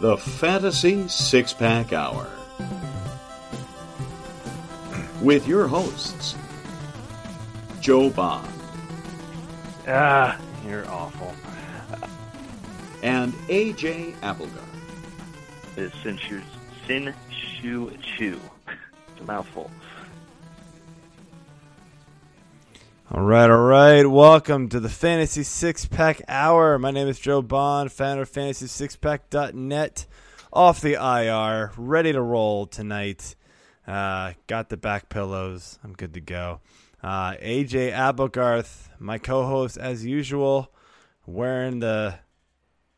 the Fantasy Six Pack Hour. With your hosts, Joe Bob Ah, you're awful. and AJ Applegarth. It's Sin Shu, Sin Shu Chu. It's a mouthful. All right, all right. Welcome to the Fantasy Six Pack Hour. My name is Joe Bond, founder of FantasySixPack.net. Off the IR, ready to roll tonight. Uh, got the back pillows. I'm good to go. Uh, AJ Applegarth, my co-host as usual, wearing the.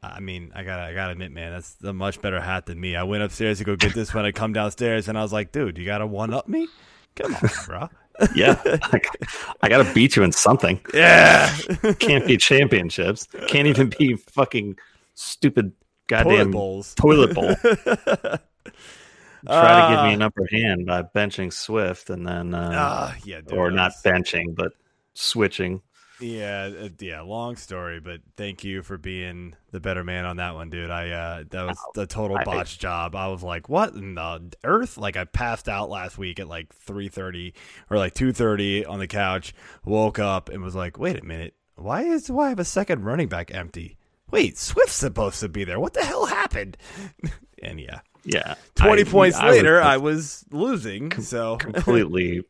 I mean, I gotta, I gotta admit, man, that's a much better hat than me. I went upstairs to go get this when I come downstairs, and I was like, dude, you gotta one up me. Come on, bro. Yeah, I, I got to beat you in something. Yeah. Can't be championships. Can't even be fucking stupid goddamn bowls. toilet bowl. Try to give Ah. me an upper hand by benching Swift and then, uh, Ah, yeah, dude, or not benching, but switching. Yeah, uh, yeah, long story, but thank you for being the better man on that one, dude. I uh that was the total I- botch job. I was like, "What in the earth?" Like I passed out last week at like 3:30 or like 2:30 on the couch, woke up and was like, "Wait a minute. Why is why I have a second running back empty? Wait, Swift's supposed to be there. What the hell happened?" and yeah, Yeah. 20 I- points I was later, I was losing. So completely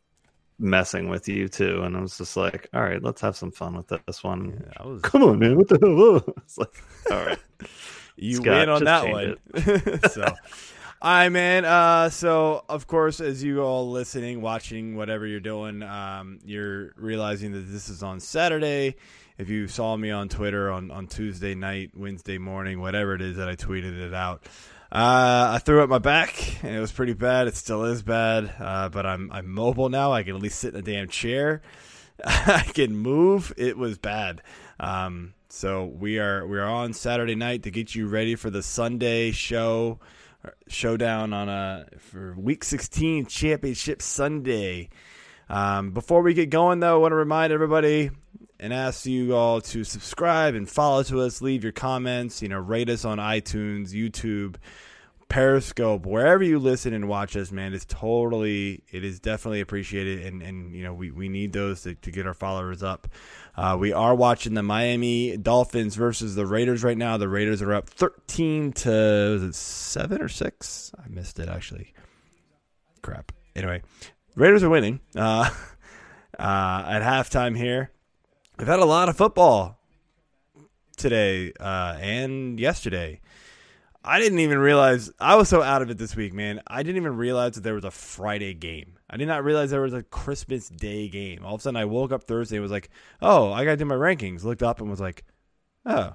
messing with you too. And I was just like, all right, let's have some fun with this one. I was Come on, man. What the hell? It's like, all right. you Scott, win on that one. so, all right, man. Uh, so, of course, as you all listening, watching, whatever you're doing, um, you're realizing that this is on Saturday. If you saw me on Twitter on, on Tuesday night, Wednesday morning, whatever it is that I tweeted it out, uh, I threw up my back and it was pretty bad. It still is bad, uh, but I'm I'm mobile now. I can at least sit in a damn chair. I can move. It was bad. Um, so we are we are on Saturday night to get you ready for the Sunday show showdown on a for Week 16 Championship Sunday. Um, before we get going, though, I want to remind everybody and ask you all to subscribe and follow to us. Leave your comments. You know, rate us on iTunes, YouTube, Periscope, wherever you listen and watch us. Man, it's totally, it is definitely appreciated, and and you know we we need those to, to get our followers up. Uh, we are watching the Miami Dolphins versus the Raiders right now. The Raiders are up thirteen to was it seven or six? I missed it actually. Crap. Anyway, Raiders are winning uh, uh, at halftime here. We've had a lot of football today uh, and yesterday. I didn't even realize I was so out of it this week, man. I didn't even realize that there was a Friday game. I did not realize there was a Christmas Day game. All of a sudden, I woke up Thursday and was like, "Oh, I got to do my rankings." Looked up and was like, "Oh,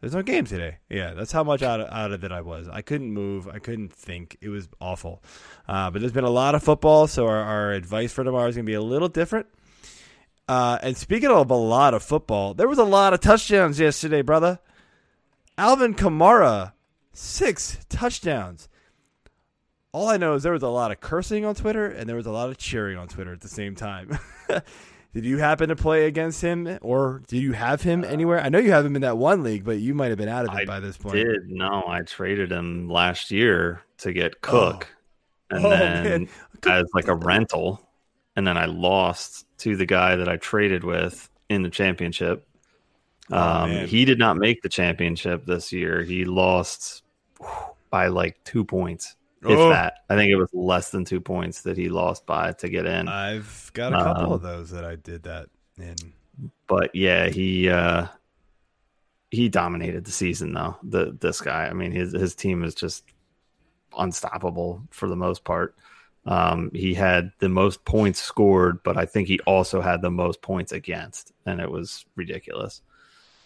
there's no game today." Yeah, that's how much out of, out of it I was. I couldn't move. I couldn't think. It was awful. Uh, but there's been a lot of football, so our, our advice for tomorrow is going to be a little different. Uh, and speaking of a lot of football, there was a lot of touchdowns yesterday, brother. Alvin Kamara, six touchdowns. All I know is there was a lot of cursing on Twitter and there was a lot of cheering on Twitter at the same time. did you happen to play against him or do you have him anywhere? I know you have him in that one league, but you might have been out of it I by this point. Did no, I traded him last year to get Cook, and Oh, then man. as like a rental, and then I lost to the guy that I traded with in the championship. Oh, Um, he did not make the championship this year. He lost by like two points, if Oh. that. I think it was less than two points that he lost by to get in. I've got a couple Um, of those that I did that in. but yeah, he uh he dominated the season though. The this guy, I mean, his his team is just unstoppable for the most part. Um, he had the most points scored, but I think he also had the most points against, and it was ridiculous.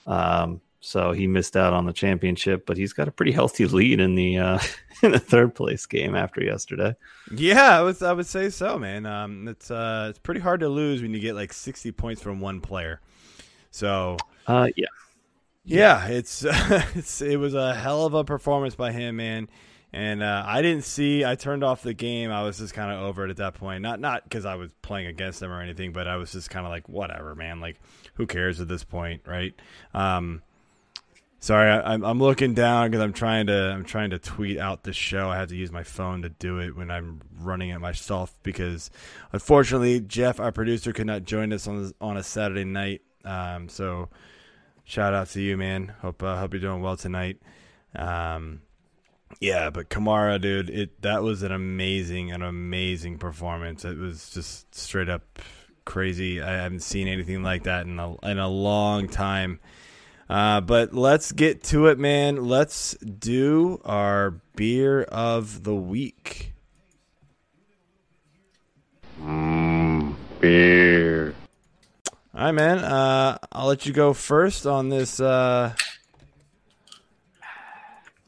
Um, so he missed out on the championship, but he's got a pretty healthy lead in the uh, in the third place game after yesterday. Yeah, I would I would say so, man. Um, it's uh, it's pretty hard to lose when you get like sixty points from one player. So Uh, yeah, yeah, it's it's it was a hell of a performance by him, man. And uh, I didn't see. I turned off the game. I was just kind of over it at that point. Not not because I was playing against them or anything, but I was just kind of like, whatever, man. Like, who cares at this point, right? Um, Sorry, I, I'm I'm looking down because I'm trying to I'm trying to tweet out the show. I have to use my phone to do it when I'm running it myself because unfortunately Jeff, our producer, could not join us on on a Saturday night. Um, so shout out to you, man. Hope uh, hope you're doing well tonight. Um, yeah, but Kamara, dude, it that was an amazing, an amazing performance. It was just straight up crazy. I haven't seen anything like that in a in a long time. Uh, but let's get to it, man. Let's do our beer of the week. Mm, beer. All right, man. Uh, I'll let you go first on this. Uh,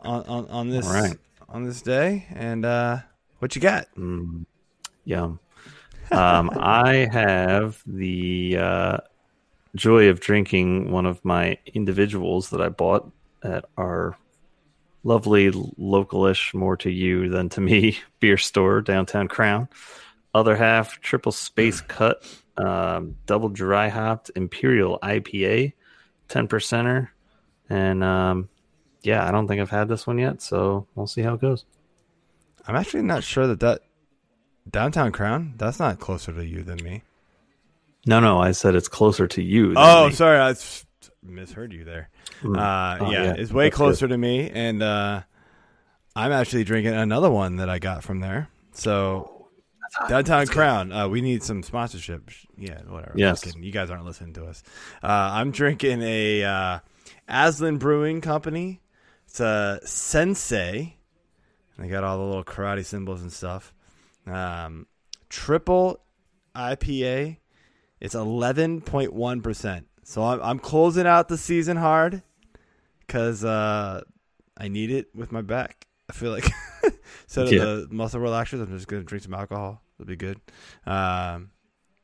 on, on on this right. on this day, and uh, what you got? Mm, yum. Um, I have the uh, joy of drinking one of my individuals that I bought at our lovely localish, more to you than to me, beer store downtown Crown. Other half, triple space cut, um, double dry hopped Imperial IPA, 10 percenter. And um, yeah, I don't think I've had this one yet, so we'll see how it goes. I'm actually not sure that that downtown Crown. That's not closer to you than me. No, no, I said it's closer to you. Oh, me. sorry, I misheard you there. Mm. Uh, Oh, yeah, yeah, it's way that's good. closer to me, and uh, I'm actually drinking another one that I got from there. So downtown Crown, uh, we need some sponsorship. Yeah, whatever. Yes. You guys aren't listening to us. Uh, I'm drinking a uh, Aslan Brewing Company. It's a Sensei. They got all the little karate symbols and stuff. Um, triple IPA. It's eleven point one percent. So I'm I'm closing out the season hard because uh, I need it with my back. I feel like instead of the muscle relaxers, I'm just gonna drink some alcohol. It'll be good. Um,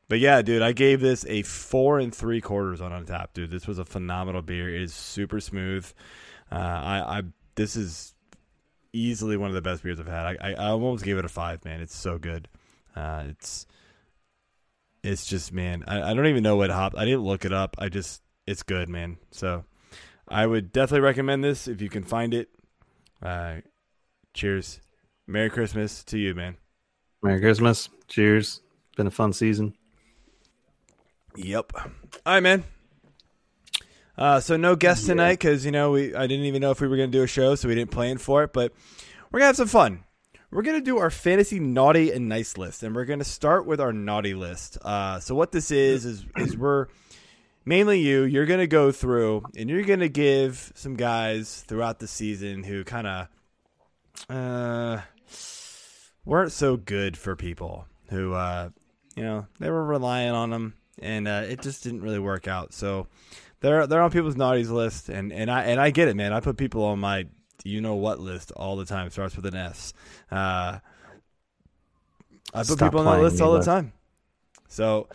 but yeah, dude, I gave this a four and three quarters on Untappd, dude. This was a phenomenal beer. It is super smooth. Uh, I, I this is easily one of the best beers I've had. I, I, I almost gave it a five, man. It's so good. Uh, it's it's just man, I, I don't even know what hop. I didn't look it up. I just it's good, man. So I would definitely recommend this if you can find it. Uh, cheers, Merry Christmas to you, man. Merry Christmas. Cheers. Been a fun season. Yep. All right, man. Uh, so no guests tonight because you know we I didn't even know if we were gonna do a show, so we didn't plan for it. But we're gonna have some fun. We're gonna do our fantasy naughty and nice list, and we're gonna start with our naughty list. Uh, so what this is is is we're mainly you. You're gonna go through and you're gonna give some guys throughout the season who kind of uh, weren't so good for people who uh, you know they were relying on them, and uh, it just didn't really work out. So they're they're on people's naughties list, and, and I and I get it, man. I put people on my you know what list all the time. It starts with an S. Uh, I put Stop people on that list all the Les. time. So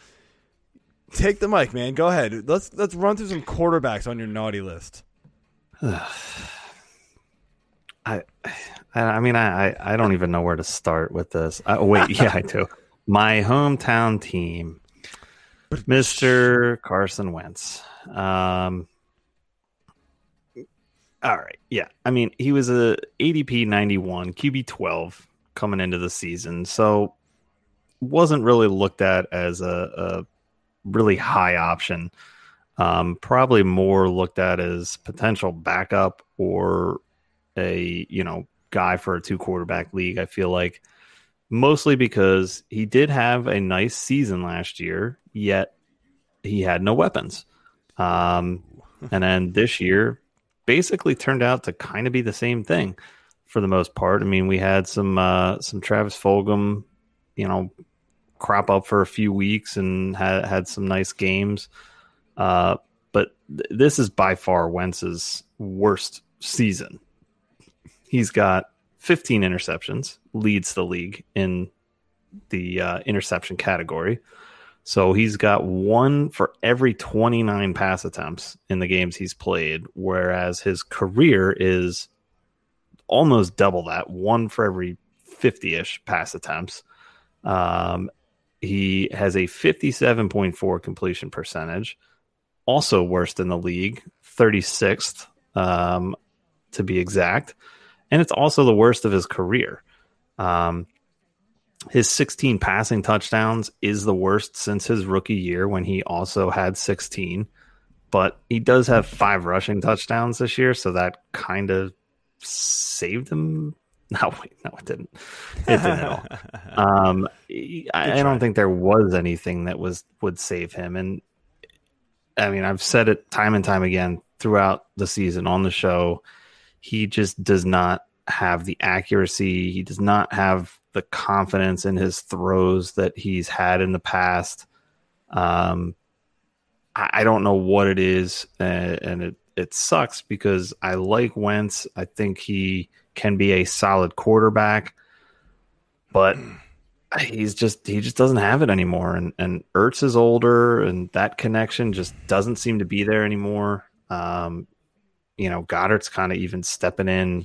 take the mic, man. Go ahead. Let's let's run through some quarterbacks on your naughty list. I, I I mean, I, I I don't even know where to start with this. Uh, wait, yeah, I do. My hometown team, Mr. Carson Wentz. Um, all right, yeah. I mean, he was a ADP 91, QB 12 coming into the season, so wasn't really looked at as a, a really high option. Um, probably more looked at as potential backup or a you know guy for a two quarterback league. I feel like mostly because he did have a nice season last year, yet he had no weapons. Um, and then this year basically turned out to kind of be the same thing for the most part. I mean, we had some uh, some Travis Fulgham, you know, crop up for a few weeks and had had some nice games. Uh, but th- this is by far Wentz's worst season. He's got 15 interceptions, leads the league in the uh, interception category. So he's got one for every 29 pass attempts in the games he's played, whereas his career is almost double that one for every 50 ish pass attempts. Um, he has a 57.4 completion percentage, also worst in the league, 36th um, to be exact, and it's also the worst of his career. Um, his 16 passing touchdowns is the worst since his rookie year when he also had 16. But he does have five rushing touchdowns this year, so that kind of saved him. No, wait, no, it didn't. It didn't at all. Um, I, I don't think there was anything that was would save him. And I mean, I've said it time and time again throughout the season on the show. He just does not have the accuracy. He does not have the confidence in his throws that he's had in the past. Um, I, I don't know what it is, uh, and it it sucks because I like Wentz. I think he can be a solid quarterback, but he's just he just doesn't have it anymore. And and Ertz is older, and that connection just doesn't seem to be there anymore. Um, you know, Goedert's kind of even stepping in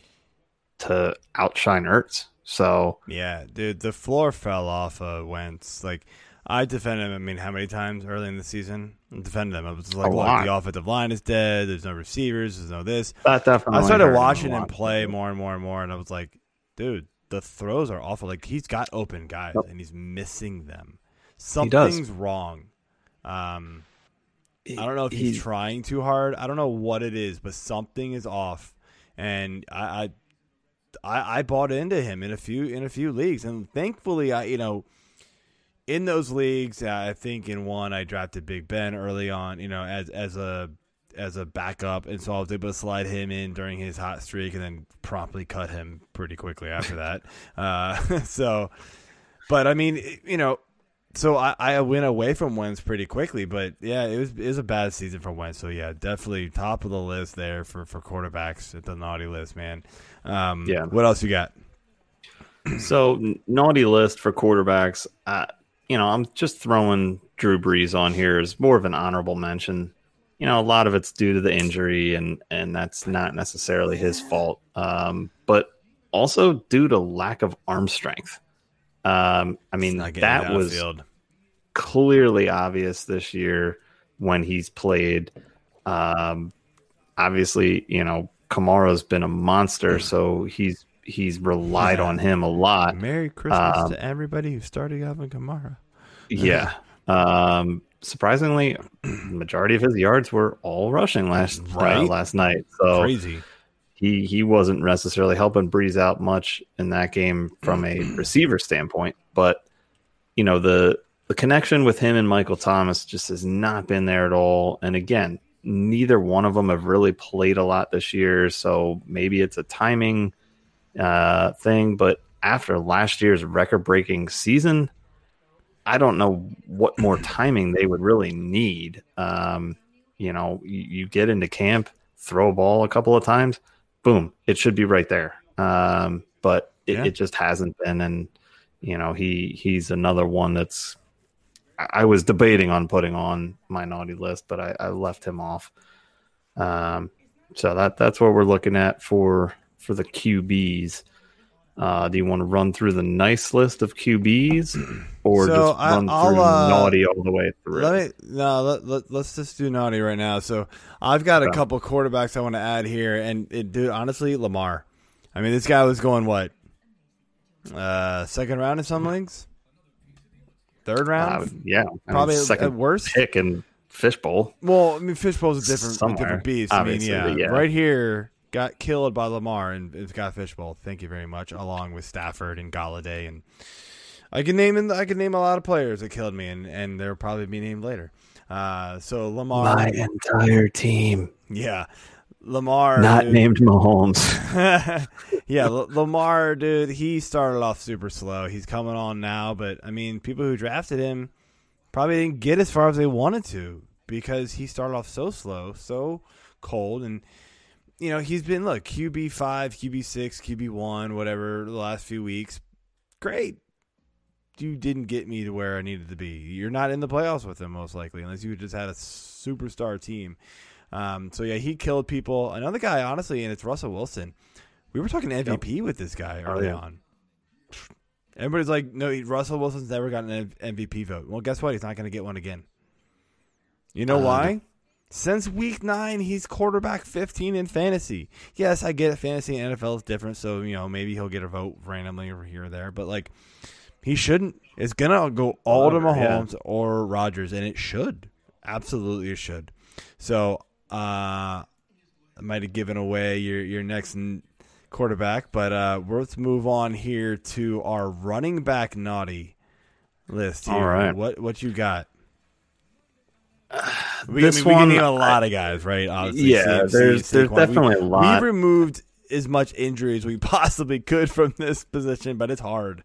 to outshine Ertz. So yeah, dude, the floor fell off of Wentz. Like I defended him. I mean, how many times early in the season? I defended him. I was like, look, the offensive line is dead. There's no receivers. There's no this. That definitely. I started watching him play more and more and more, and I was like, dude, the throws are awful. Like he's got open guys yep. and he's missing them. Something's wrong. Um, I don't know if he's, he's, trying too hard. I don't know what it is, but something is off. And I, I, I, I bought into him in a few in a few leagues, and thankfully, I you know in those leagues, I think in one I drafted Big Ben early on, you know, as as a as a backup, and so I was able to slide him in during his hot streak, and then promptly cut him pretty quickly after that. Uh, so, but I mean, you know, so I, I went away from Wentz pretty quickly, but yeah, it was it was a bad season for Wentz. So yeah, definitely top of the list there for for quarterbacks at the naughty list, man. Um, yeah, what else you got? So naughty list for quarterbacks. Uh, you know, I'm just throwing Drew Brees on here as more of an honorable mention. You know, a lot of it's due to the injury, and and that's not necessarily his fault, um, but also due to lack of arm strength. Um, I mean, that was field. clearly obvious this year when he's played. Um, obviously, you know, Kamara's been a monster, so he's he's relied yeah. on him a lot. Merry Christmas um, to everybody who started Alvin Kamara. yeah. Um, surprisingly, majority of his yards were all rushing last uh, right? uh, last night. So crazy. He he wasn't necessarily helping Brees out much in that game from a receiver standpoint, but you know the the connection with him and Michael Thomas just has not been there at all. And again, neither one of them have really played a lot this year, so maybe it's a timing uh, thing. But after last year's record breaking season, I don't know what more timing they would really need. Um, you know, you, you, get into camp, throw a ball a couple of times, boom, it should be right there. Um, but it, yeah. it just hasn't been. And, you know, he he's another one that's I was debating on putting on my naughty list, but I, I left him off. Um, so that that's what we're looking at for for the QBs. Uh, do you want to run through the nice list of QBs, or so just run I, through uh, naughty all the way through? Let me no. Let, let, us just do naughty right now. So I've got a yeah. couple quarterbacks I want to add here, and it, dude, honestly, Lamar. I mean, this guy was going what uh, second round in some leagues, third round. Uh, yeah, I probably mean, second worst pick in fishbowl. Well, I mean, fishbowl is a different, a different beast. I mean, yeah, yeah, right here got killed by Lamar and it's got Fishbowl. Thank you very much, along with Stafford and Golladay and I can name I can name a lot of players that killed me, and and they'll probably be named later. Uh, so Lamar, my entire team, yeah, Lamar, not dude. named Mahomes. yeah, L- Lamar, dude, he started off super slow. He's coming on now, but I mean, people who drafted him probably didn't get as far as they wanted to because he started off so slow, so cold, and you know, he's been look QB five, QB six, QB one, whatever the last few weeks. Great. You didn't get me to where I needed to be. You're not in the playoffs with him most likely, unless you just had a superstar team. Um, so yeah, he killed people. Another guy, honestly, and it's Russell Wilson. We were talking MVP yep. with this guy early oh, yeah. on. Everybody's like, no, Russell Wilson's never gotten an MVP vote. Well, guess what? He's not going to get one again. You know uh, why? Since week nine, he's quarterback 15 in fantasy. Yes, I get it. Fantasy and NFL is different, so you know maybe he'll get a vote randomly over here or there. But like, he shouldn't. It's gonna go all to Whatever, yeah. Mahomes or Rodgers, and it should. Absolutely, it should. So, uh, I might have given away your your next quarterback, but uh, let's move on here to our running back naughty list. Here. All right. what what you got? We, This I mean, we can one, name a lot of guys, right? Obviously, Yeah, there's- there's definitely a lot. We removed as much injury as we possibly could from this position, but it's hard.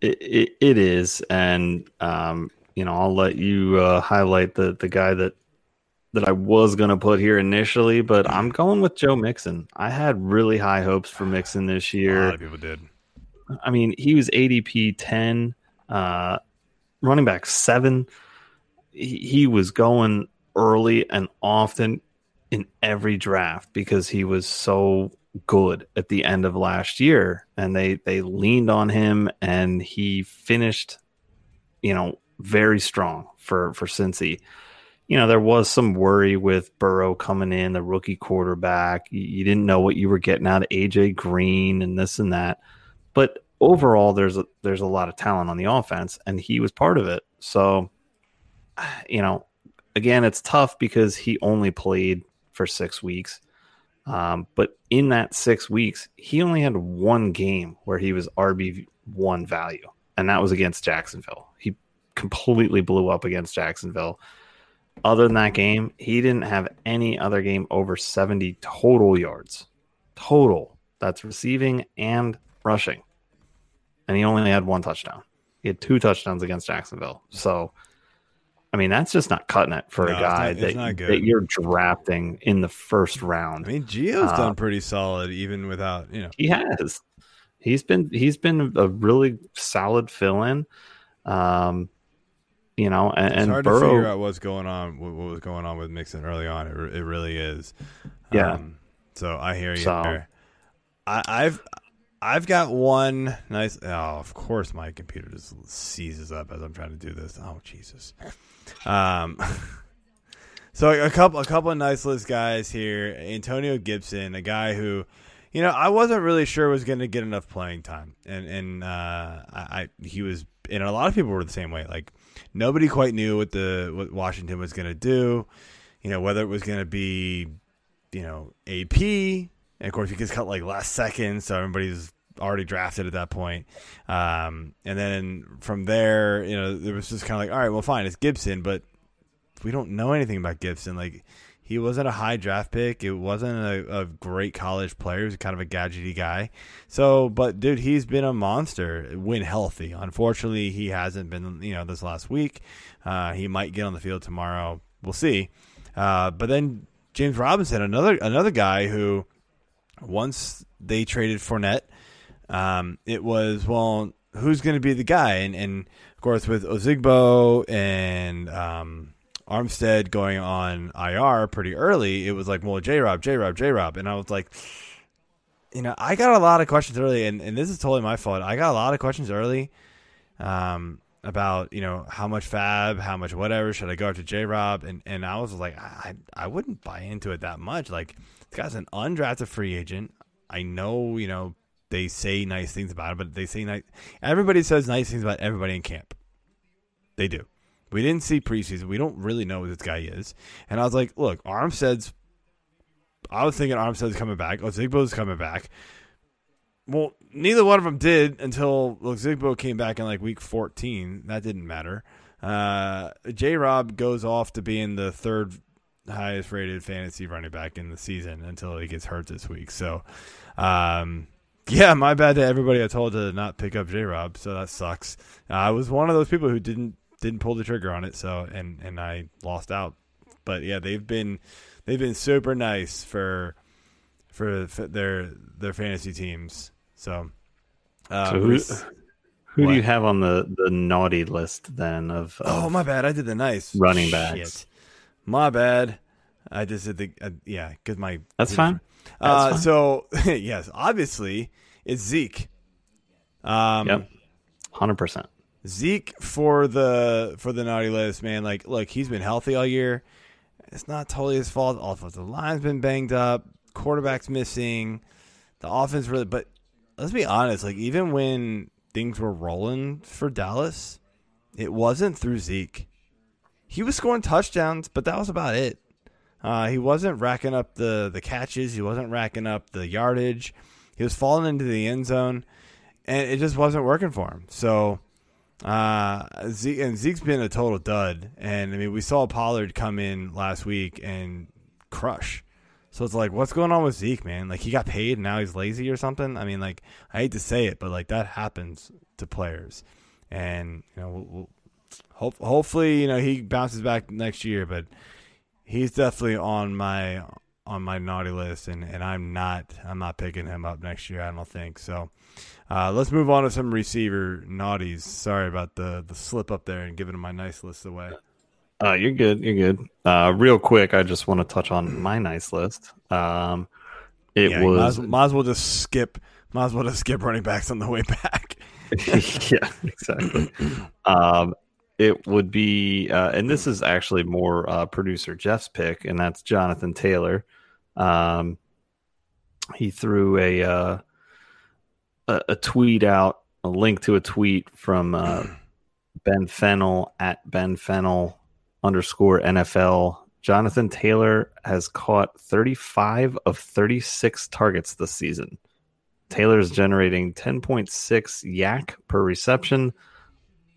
It, it, it is, and um, you know, I'll let you uh, highlight the the guy that that I was gonna put here initially, but I'm going with Joe Mixon. I had really high hopes for Mixon this year. A lot of people did. I mean, he was ADP 10, uh, running back seven. He, he was going early and often in every draft because he was so good at the end of last year. And they, they leaned on him and he finished, you know, very strong for, for Cincy. You know, there was some worry with Burrow coming in, the rookie quarterback. You, didn't know what you were getting out of AJ Green and this and that. But overall there's a there's a lot of talent on the offense and he was part of it. So you know again it's tough because he only played for six weeks. Um, but in that six weeks he only had one game where he was rb1 value and that was against jacksonville. He completely blew up against jacksonville other than that game he didn't have any other game over 70 total yards total that's receiving and rushing and he only had one touchdown. He had two touchdowns against Jacksonville. So, I mean, that's just not cutting it for No, a guy not- that, that you're drafting in the first round. I mean, Gio's Uh, done pretty solid, even without you know. he has. He's been he's been a really solid fill in. Um, you know, and, It's and hard to figure out what's going on. What, what was going on with Mixon early on? It, it really is. Yeah. Um, so I hear you. So- there. I, I've I've got one nice. Oh, of course, my computer just seizes up as I'm trying to do this. Oh Jesus. Um. So a couple, a couple of nice list guys here. Antonio Gibson, a guy who, you know, I wasn't really sure was going to get enough playing time, and and uh, I, I he was, and a lot of people were the same way. Like nobody quite knew what the what Washington was going to do. You know, whether it was going to be, you know, AP, and of course he gets cut like last second, so everybody's already drafted at that point. Um, and then from there, you know, there was just kind of like, all right, well, fine, it's Gibson, but we don't know anything about Gibson. Like he wasn't a high draft pick. It wasn't a, a great college player. He was kind of a gadgety guy. So, but dude, he's been a monster when healthy. Unfortunately, he hasn't been. You know, this last week, uh, he might get on the field tomorrow. We'll see. Uh, but then James Robinson, another another guy who once they traded Fournette, um, it was well, who's going to be the guy? And and of course with Ozigbo and um, Armstead going on IR pretty early, it was like, well, J Rob, J Rob, J Rob, and I was like, you know, I got a lot of questions early, and, and this is totally my fault. I got a lot of questions early, um, about you know how much FAAB, how much whatever should I go after J Rob, and and I was like, I I wouldn't buy into it that much. Like this guy's an undrafted free agent. I know you know they say nice things about him, but they say nice. Everybody says nice things about everybody in camp. They do. We didn't see preseason. We don't really know who this guy is. And I was like, look, Armstead's. I was thinking Armstead's coming back. Ozigbo's coming back. Well, neither one of them did until Zigbo came back in like week 14. That didn't matter. Uh, J Rob goes off to being the third highest rated fantasy running back in the season until he gets hurt this week. So, um, yeah, my bad to everybody I told to not pick up J Rob. So that sucks. Uh, I was one of those people who didn't didn't pull the trigger on it. So and and I lost out. But yeah, they've been they've been super nice for for their their fantasy teams. So, uh, So who, who do you have on the, the naughty list then of, of oh my bad, I did the nice running backs? Shit. My bad. I just did the uh, yeah because my That's fine. Uh, That's fine. so yes, obviously it's Zeke. Um, Yep. Hundred percent. Zeke for the for the naughty list, man. Like, look, he's been healthy all year. it's not totally his fault. Offensive line's been banged up, quarterback's missing, the offense really. But let's be honest, like even when things were rolling for Dallas, it wasn't through Zeke. He was scoring touchdowns, but that was about it. Uh, he wasn't racking up the the catches. He wasn't racking up the yardage. He was falling into the end zone, and it just wasn't working for him. So uh, Zeke and Zeke's been a total dud. And I mean, we saw Pollard come in last week and crush. So it's like, what's going on with Zeke, man? Like he got paid and now he's lazy or something. I mean, like I hate to say it, but like that happens to players. And you know, we'll, we'll, hope, hopefully, you know, he bounces back next year. But he's definitely on my on my naughty list, and, and I'm not I'm not picking him up next year. I don't think so. Uh, let's move on to some receiver naughties. Sorry about the the slip up there and giving my nice list away. Uh, you're good. You're good. Uh, real quick, I just want to touch on my nice list. Um, it yeah, was might as, might as, well just skip. Might as well just skip running backs on the way back. yeah, exactly. um, it would be, uh, and this is actually more uh, producer Jeff's pick, and that's Jonathan Taylor. Um, he threw a uh, a, a tweet out, a link to a tweet from uh, Ben Fennell at Ben Fennell underscore NFL. Jonathan Taylor has caught 35 of 36 targets this season. Taylor is generating 10.6 YAC per reception.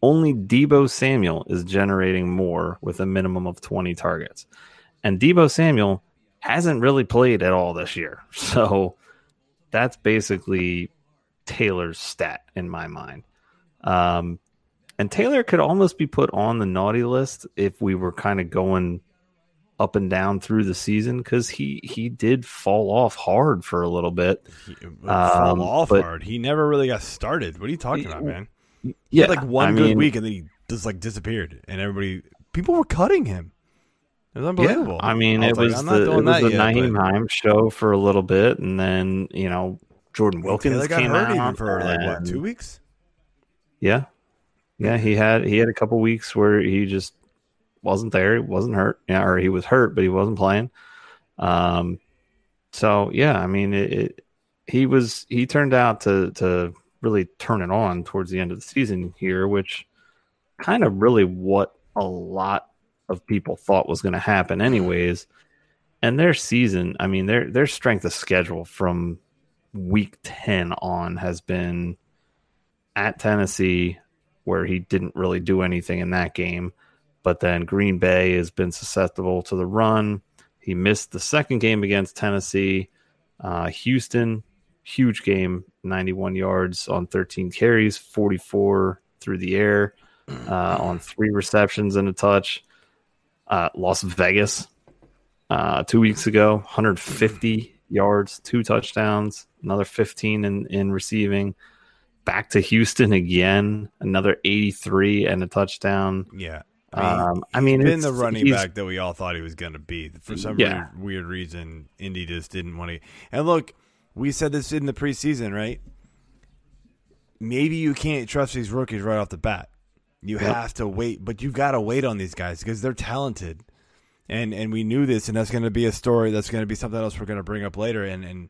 Only Deebo Samuel is generating more with a minimum of 20 targets. And Deebo Samuel hasn't really played at all this year. So that's basically Taylor's stat in my mind. Um, and Taylor could almost be put on the naughty list if we were kind of going up and down through the season because he he did fall off hard for a little bit. He, fall um, off hard. He never really got started. What are you talking about, man? He yeah, like one I good mean, week and then he just like disappeared, and everybody people were cutting him. It was unbelievable. Yeah, I mean, I was it, was like, the, it was the yet, Nyheim Hines show for a little bit, and then you know Jordan Wilkins Taylor came hurt out even for like what two weeks. Yeah, yeah, he had he had a couple weeks where he just wasn't there. He wasn't hurt, yeah, or he was hurt, but he wasn't playing. Um, so yeah, I mean, it, it, he was he turned out to to really turn it on towards the end of the season here, which kind of really what a lot of people thought was going to happen, anyways. And their season, I mean, their their strength of schedule from week 10 on has been at Tennessee, where he didn't really do anything in that game. But then Green Bay has been susceptible to the run. He missed the second game against Tennessee. Uh, Houston, huge game, 91 yards on 13 carries, 44 through the air uh, on three receptions and a touch. Uh, Las Vegas, uh, two weeks ago, 150 yards, two touchdowns, another 15 in, in receiving. Back to Houston again, another 83 and a touchdown. Yeah. I mean, um, I mean been the running back that we all thought he was going to be. For some yeah. weird reason, Indy just didn't want to. And look, we said this in the preseason, right? Maybe you can't trust these rookies right off the bat. You yep. have to wait, but you've got to wait on these guys because they're talented and and we knew this, and that's going to be a story. That's going to be something else we're going to bring up later. And and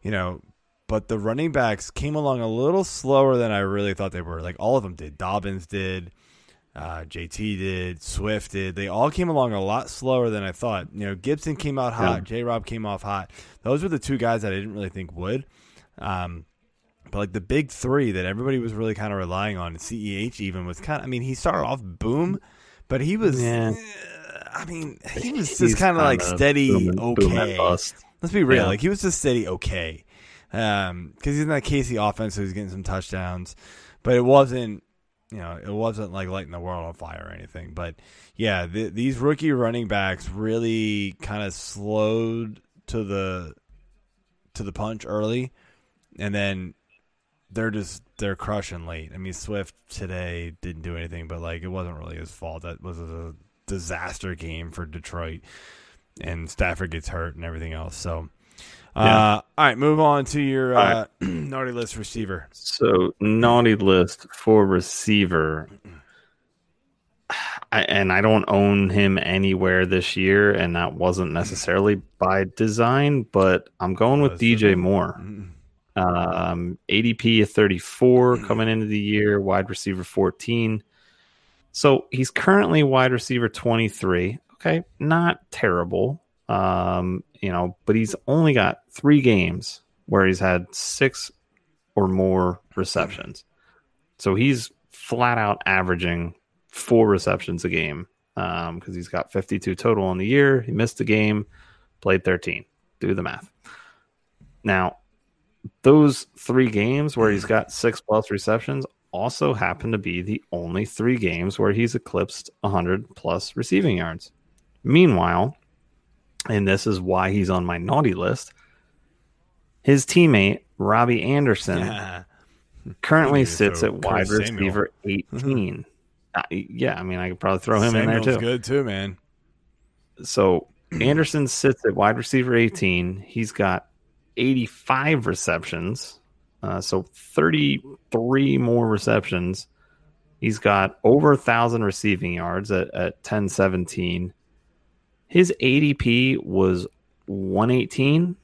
you know, but the running backs came along a little slower than I really thought they were. Like all of them did. Dobbins did. Uh, JT did, Swift did. They all came along a lot slower than I thought. You know, Gibson came out hot. J. Rob came off hot. Those were the two guys that I didn't really think would. Um, but like the big three that everybody was really kind of relying on, CEH even was kind of. I mean, he started off boom, but he was. Yeah. Eh, I mean, he was just kind of like steady, boom, okay. Boom Let's be real. Yeah. Like he was just steady, okay. Um, because he's in that KC offense, so he's getting some touchdowns, but it wasn't, you know, it wasn't like lighting the world on fire or anything. But yeah, the, these rookie running backs really kind of slowed to the to the punch early, and then they're just they're crushing late. I mean, Swift today didn't do anything, but like it wasn't really his fault. That was a disaster game for Detroit, and Stafford gets hurt and everything else. So, uh, yeah. all right, move on to your uh, right. naughty list receiver. So, naughty list for receiver. I, and I don't own him anywhere this year, and that wasn't necessarily by design, but I'm going with DJ Moore. Mm. Um, ADP of 34 coming into the year, wide receiver 14. So he's currently wide receiver 23. Okay, not terrible. Um, you know, but he's only got three games where he's had six or more receptions. So he's flat out averaging four receptions a game because um, he's got 52 total on the year. He missed a game, played 13. Do the math. Now, those three games where he's got six plus receptions also happen to be the only three games where he's eclipsed 100 plus receiving yards. Meanwhile, and this is why he's on my naughty list, his teammate, Robbie Anderson, Yeah. currently sits at wide receiver 18. Uh, yeah, I mean, I could probably throw him in there too. good too, man. So Anderson sits at wide receiver 18. He's got 85 receptions, uh, so 33 more receptions. He's got over a thousand receiving yards at, at 1017. His ADP was 118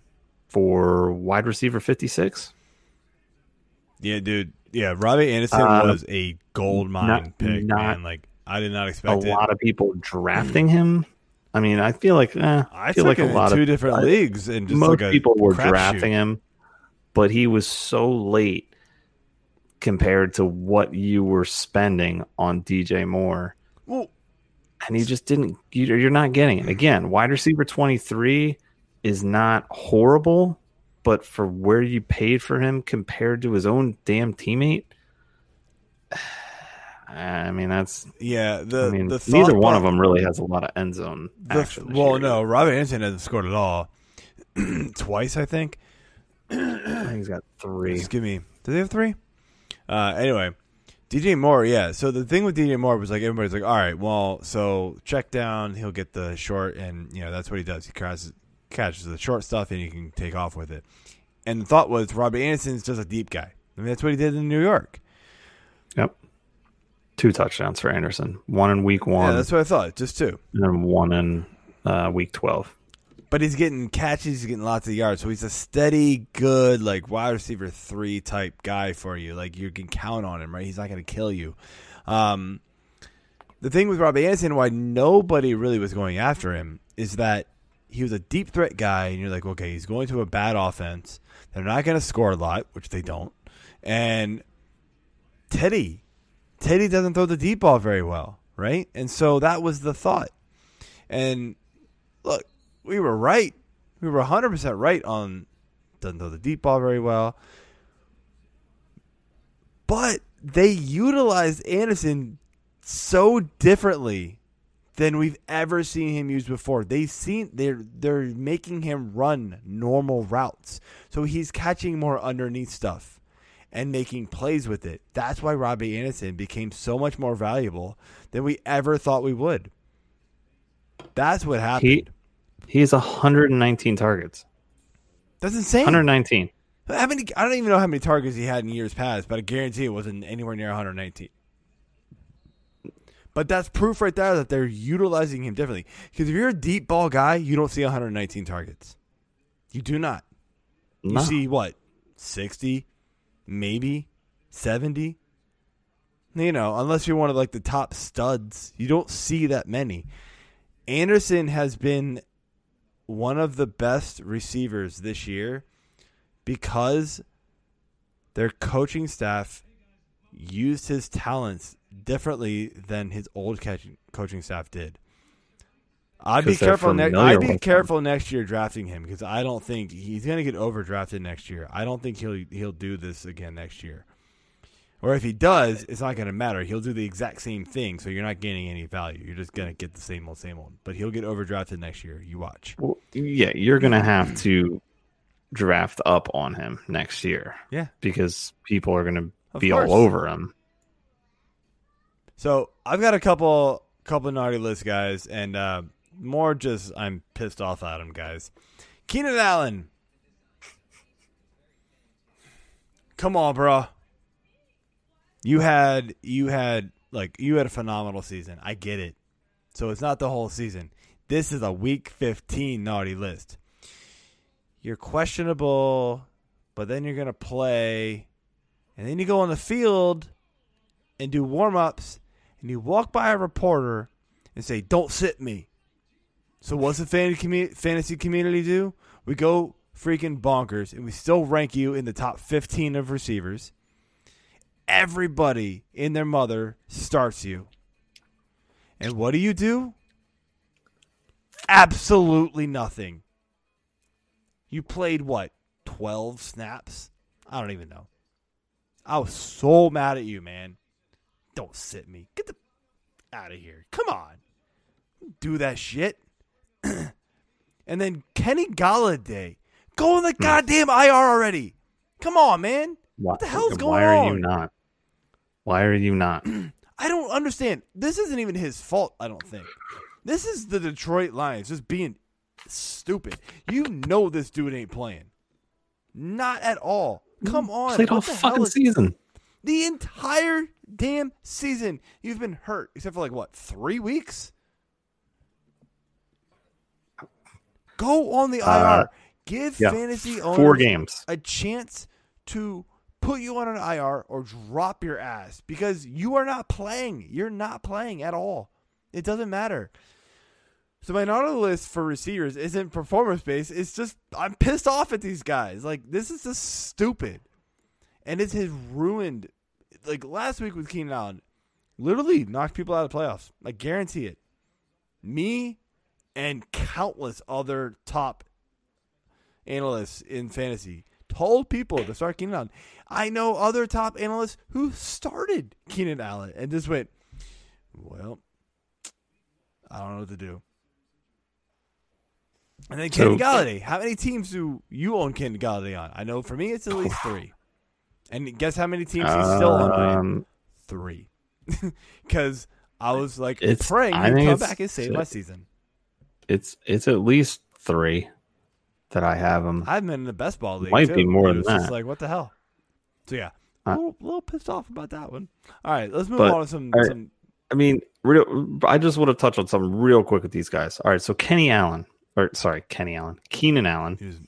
for wide receiver 56. Yeah, dude. Yeah, Robbie Anderson Uh, was a gold mine not- pick, not- man. Like I did not A expect it. lot of people drafting him. I mean, I feel like eh, I feel like a lot two of different I- leagues and just most like people were drafting him, but he was so late compared to what you were spending on DJ Moore, Well, and he just didn't. you- You're not getting it again. Wide receiver 23 is not horrible, but for where you paid for him compared to his own damn teammate. I mean, that's. yeah. The I mean, the neither one of them really has a lot of end zone the- well, year. no, Robbie Anderson hasn't scored at all. Twice, I think. I think he's got three. Just give me. Do they have three? Uh, anyway, DJ Moore. Yeah. So the thing with DJ Moore was like everybody's like, all right, well, so check down, he'll get the short, and you know that's what he does. He catches catches the short stuff, and he can take off with it. And the thought was Robbie Anderson's just a deep guy. I mean, that's what he did in New York. Yep. Two touchdowns for Anderson. One in week one, Yeah, that's what I thought. Just two. and one in uh, week 12. But he's getting catches, he's getting lots of yards. So he's a steady, good, like wide receiver three type guy for you. Like you can count on him, right? He's not going to kill you. Um, the thing with Robbie Anderson, why nobody really was going after him, is that he was a deep threat guy, and you're like, okay, he's going to a bad offense. They're not going to score a lot, which they don't. And Teddy, Teddy doesn't throw the deep ball very well, right? And so that was the thought. And look, we were right. We were 100% right on doesn't throw the deep ball very well. But they utilized Anderson so differently than we've ever seen him used before. They've seen they're they're making him run normal routes. So he's catching more underneath stuff and making plays with it. That's why Robbie Anderson became so much more valuable than we ever thought we would. That's what happened. He he has 119 targets. That's insane. 119. How many? I don't even know how many targets he had in years past, but I guarantee it wasn't anywhere near 119. But that's proof right there that they're utilizing him differently. Because if you're a deep ball guy, you don't see 119 targets. You do not. You No. see what? 60, maybe 70. You know, unless you're one of like the top studs, you don't see that many. Anderson has been one of the best receivers this year because their coaching staff used his talents differently than his old catching, coaching staff did. I'd be careful. Ne- I'd be him. careful next year drafting him because I don't think he's going to get overdrafted next year. I don't think he'll he'll do this again next year. Or if he does, it's not going to matter. He'll do the exact same thing, so you're not gaining any value. You're just going to get the same old, same old. But he'll get overdrafted next year. You watch. Well, yeah, you're going to have to draft up on him next year Yeah. because people are going to be course. all over him. So I've got a couple couple naughty list guys, and uh, more just I'm pissed off at him, guys. Keenan Allen, come on, bro. You had you had like you had a phenomenal season. I get it. So it's not the whole season. This is a week 15 naughty list. You're questionable, but then you're going to play, and then you go on the field and do warm ups, and you walk by a reporter and say, Don't sit me. So what's the fantasy commu- fantasy community do? We go freaking bonkers, and we still rank you in the top 15 of receivers. Everybody in their mother starts you. And what do you do? Absolutely nothing. You played what? 12 snaps? I don't even know. I was so mad at you, man. Don't sit me. Get the out of here. Come on. Do that shit. and then Kenny Golladay. Go in the hmm. goddamn IR already. Come on, man. What the hell's going on? Why are on? you not? Why are you not? I don't understand. This isn't even his fault, I don't think. This is the Detroit Lions just being stupid. You know this dude ain't playing. Not at all. Come on. Played all What the hell fucking season. The entire damn season. You've been hurt, except for like what, three weeks? Go on the IR. Uh, Give Yeah, fantasy four games. a chance to put you on an IR or drop your ass because you are not playing. You're not playing at all. It doesn't matter. So my naughty list for receivers isn't performance based. It's just I'm pissed off at these guys. Like this is just stupid, and it has ruined. Like last week with Keenan Allen, literally knocked people out of the playoffs. I guarantee it. Me and countless other top analysts in fantasy told people to start Keenan Allen. I know other top analysts who started Keenan Allen and just went, well, I don't know what to do. And then Kenny So- Golladay. How many teams do you own Kenny Golladay on? I know for me it's at least three. And guess how many teams he's still on? Um, Three. Because I was like It's- praying I he'd come back and save my season. It's it's at least three that I have him. I've been in the best ball league. Might too. be more than was just that. like what the hell. So yeah, a Uh, little, little pissed off about that one. All right, let's move But, on to some. right. some I mean, real, I just want to touch on something real quick with these guys. All right, so Kenny Allen, or sorry, Kenny Allen, Keenan Allen he was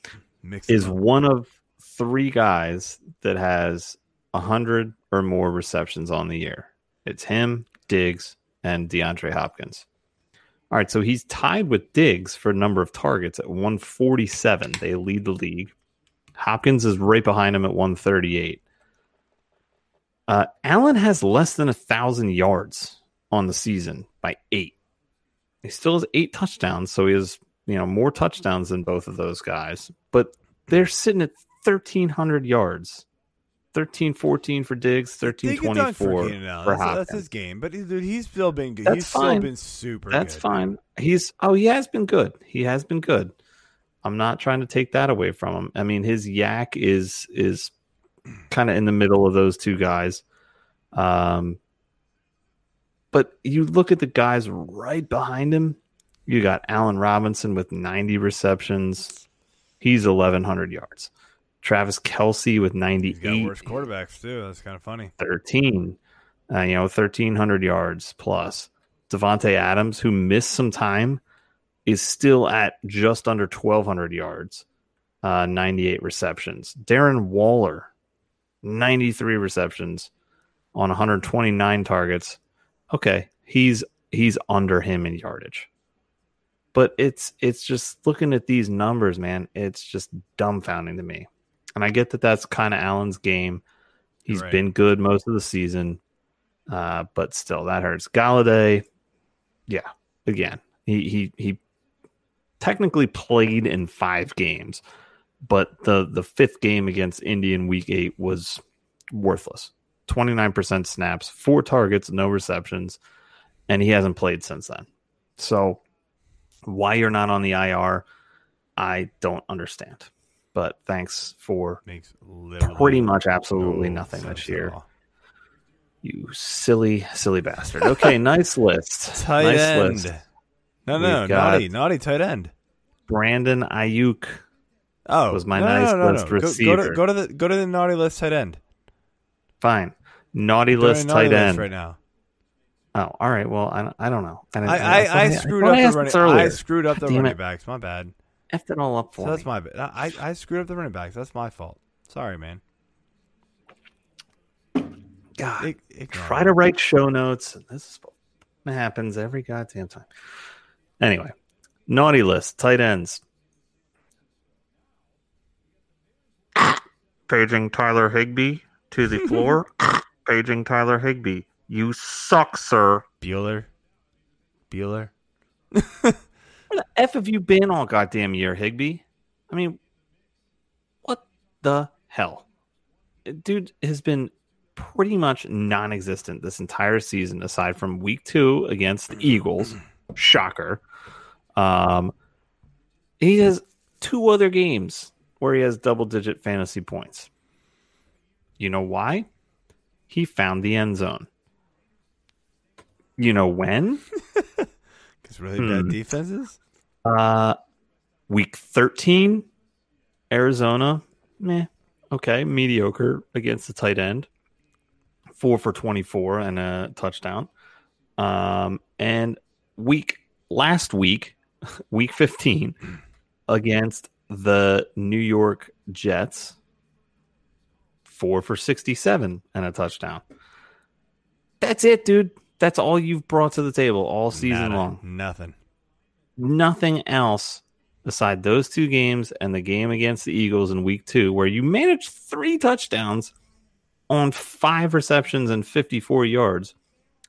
mixed is one of three guys that has a hundred or more receptions on the year. It's him, Diggs, and DeAndre Hopkins. All right, so he's tied with Diggs for number of targets at 147. They lead the league. Hopkins is right behind him at 138. Uh, Allen has less than a thousand yards on the season by eight. He still has eight touchdowns, so he has you know more touchdowns than both of those guys. But they're sitting at 1,300 yards. 13 14 for Diggs, They 13 get 24 for for That's, that's his game, but dude, he's still been good. That's he's still been super. That's good. fine. He's oh, he has been good. He has been good. I'm not trying to take that away from him. I mean, his YAC is is kind of in the middle of those two guys. Um, but you look at the guys right behind him. You got Allen Robinson with 90 receptions. He's 1,100 yards. Travis Kelce with He's 98. got worse quarterbacks too. That's kind of funny. 13, uh, you know, 1,300 yards plus. Davante Adams, who missed some time, is still at just under 1,200 yards, uh, 98 receptions. Darren Waller, 93 receptions on 129 targets. Okay, he's he's under him in yardage. But it's it's just looking at these numbers, man. It's just dumbfounding to me. And I get that that's kind of Allen's game. He's Right. been good most of the season, uh, but still that hurts. Golladay, yeah, again, he he he technically played in five games, but the the fifth game against Indian Week Eight was worthless. Twenty nine percent snaps, four targets, no receptions, and he hasn't played since then. So, why you're not on the IR, I don't understand. But thanks for Makes pretty much absolutely no nothing this year. You silly, silly bastard. Okay, nice list. Tight nice end. list. No, no, We've naughty, naughty tight end. Brandon Aiyuk. Oh, was my no, nice no, no, list no. Go- Go, receiver. to, go to the go to the naughty list tight end. Fine. Naughty list naughty tight list end. right now. Oh, all right. Well, I, I don't know. I, I, I, I screwed up the running. I screwed up the running backs. My bad. Effed it all up for So that's me. my bad. I, I screwed up the running backs. That's my fault. Sorry, man. God, Ig- ignore try to write show notes. This is what happens every goddamn time. Anyway, naughty list, tight ends. Paging Tyler Higbee to the floor. Paging Tyler Higbee. You suck, sir. Bueller. Bueller. F have you been all goddamn year, Higbee? I mean, what the hell? Dude has been pretty much non existent this entire season, aside from week two against the Eagles. Shocker. Um, he has two other games where he has double digit fantasy points. You know why? He found the end zone. You know when? Because really Hmm. bad defenses. Uh, week 13, Arizona, meh, okay, mediocre against the tight end. Four for 24 and a touchdown. Um, and week last week, week 15, against the New York Jets, four for 67 and a touchdown. That's it, dude. That's all you've brought to the table all season Nada. long Nothing. Nothing else beside those two games and the game against the Eagles in week two, where you managed three touchdowns on five receptions and 54 yards.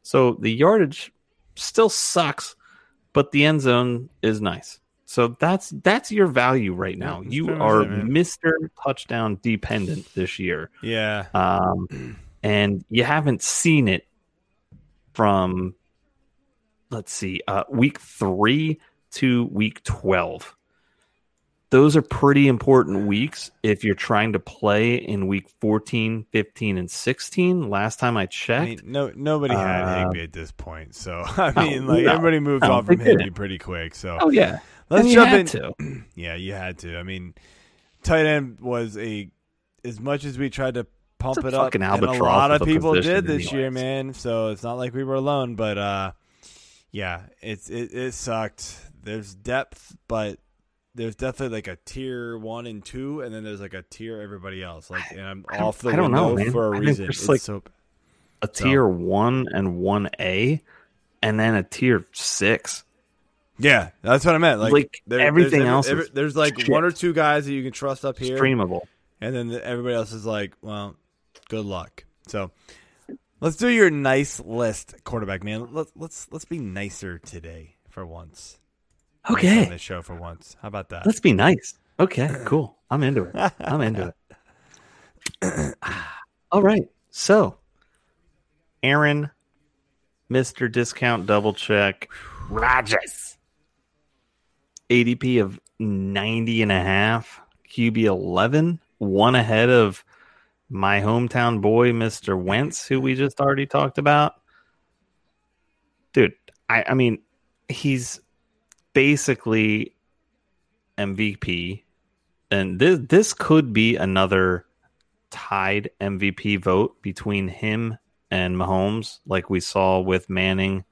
So the yardage still sucks, but the end zone is nice. So that's that's your value right now. that's you are. Mr. Touchdown dependent this year. Yeah. Um, and you haven't seen it from let's see uh, week three to week 12 those are pretty important weeks if you're trying to play in week 14 15 and 16 last time i I checked mean, no, nobody had Uh, Higbee at this point, so I no, mean, like no, everybody moved no, off from Higbee didn't. pretty quick. So oh yeah let's And you jump had in. to. Yeah, you had to. I mean, tight end was a as much as we tried to pump it up, and a lot of people did this year, man. So it's not like we were alone, but uh, yeah, it's it, it sucked. There's depth, but there's definitely like a tier one and two, and then there's like a tier everybody else. Like, and I'm off the I don't know, man. for a I reason. It's like, so a tier one and one a and then a tier six Yeah, that's what I meant. Like, Like, there- everything there's, else every- there's like shit. one or two guys that you can trust up here, streamable and then everybody else is like, well, good luck. So let's do your nice list, quarterback man. Let's let's let's be nicer today for once. On okay this show for once. How about that? Let's be nice. Okay, cool. I'm into it. I'm into it. All right. So, Aaron, Mr. Discount Double Check, Rodgers. ADP of 90 and a half, QB 11, one ahead of my hometown boy, Mr. Wentz, who we just already talked about. Dude, I, I mean, he's basically MVP, and this this could be another tied MVP vote between him and Mahomes, like we saw with Manning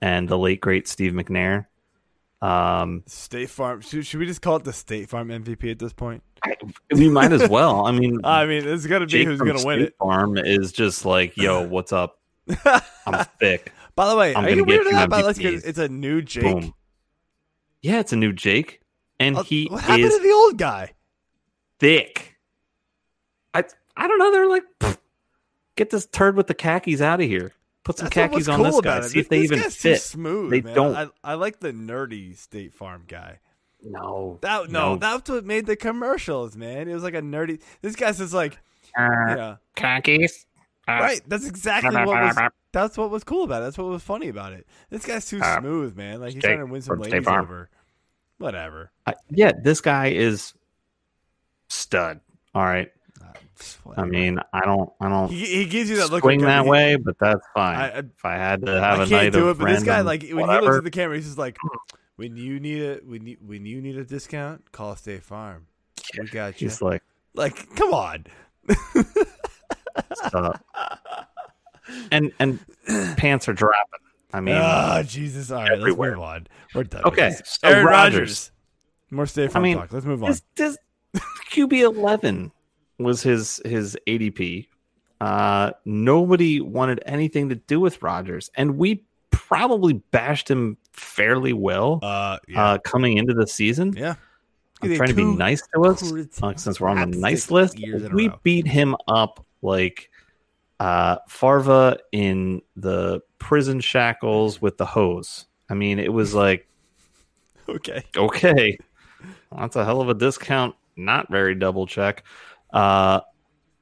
and the late great Steve McNair. Um, State Farm. Should, should we just call it the State Farm MVP at this point? we might as well. I mean, I mean, it's gonna be Jake who's gonna win State it. Farm is just like, yo, what's up? I'm thick. By the way, I'm are you get weirded you out by this? 'Cause MVPs. It's a new Jake. Boom. Yeah, it's a new Jake, and Uh, he what happened is to the old guy? thick. I I don't know. They're like, get this turd with the khakis out of here. Put some That's khakis on cool this guy. it. See if they even fit. Smooth. They man. don't. I, I like the nerdy State Farm guy. No, That no, that's what made the commercials, man. It was like a nerdy. This guy's just like, Uh, yeah, khakis. Uh, right. That's exactly what was. That's what was cool about it. That's what was funny about it. This guy's too Uh, smooth, man. Like he's Jake trying to win some ladies over. Whatever. I- yeah, this guy is stud. All right. Uh, I mean, I don't, I don't he, he gives you that look. swing like, that he- way, but that's fine. I- I- if I had to have I a can't night do of it, but this guy, like when he looks at the camera, he's just like, when you need a when you when you need a discount, call State Farm. We got you. he's like, Like, come on. uh, and and pants are dropping. I mean, Ah, Jesus! All right, everywhere. let's move on. We're done. Okay, so Aaron Rodgers. More stay from I mean, talk. Let's move on. this, this QB eleven was his his ADP. Uh, nobody wanted anything to do with Rodgers, and we probably bashed him fairly well Uh, yeah, uh, coming into the season. yeah. I'm trying to be nice to us uh, since we're on the nice list. years in a We beat him up like uh, Farva in the prison shackles with the hose. I mean, it was like Okay. okay, that's a hell of a discount. Not very double check. Uh,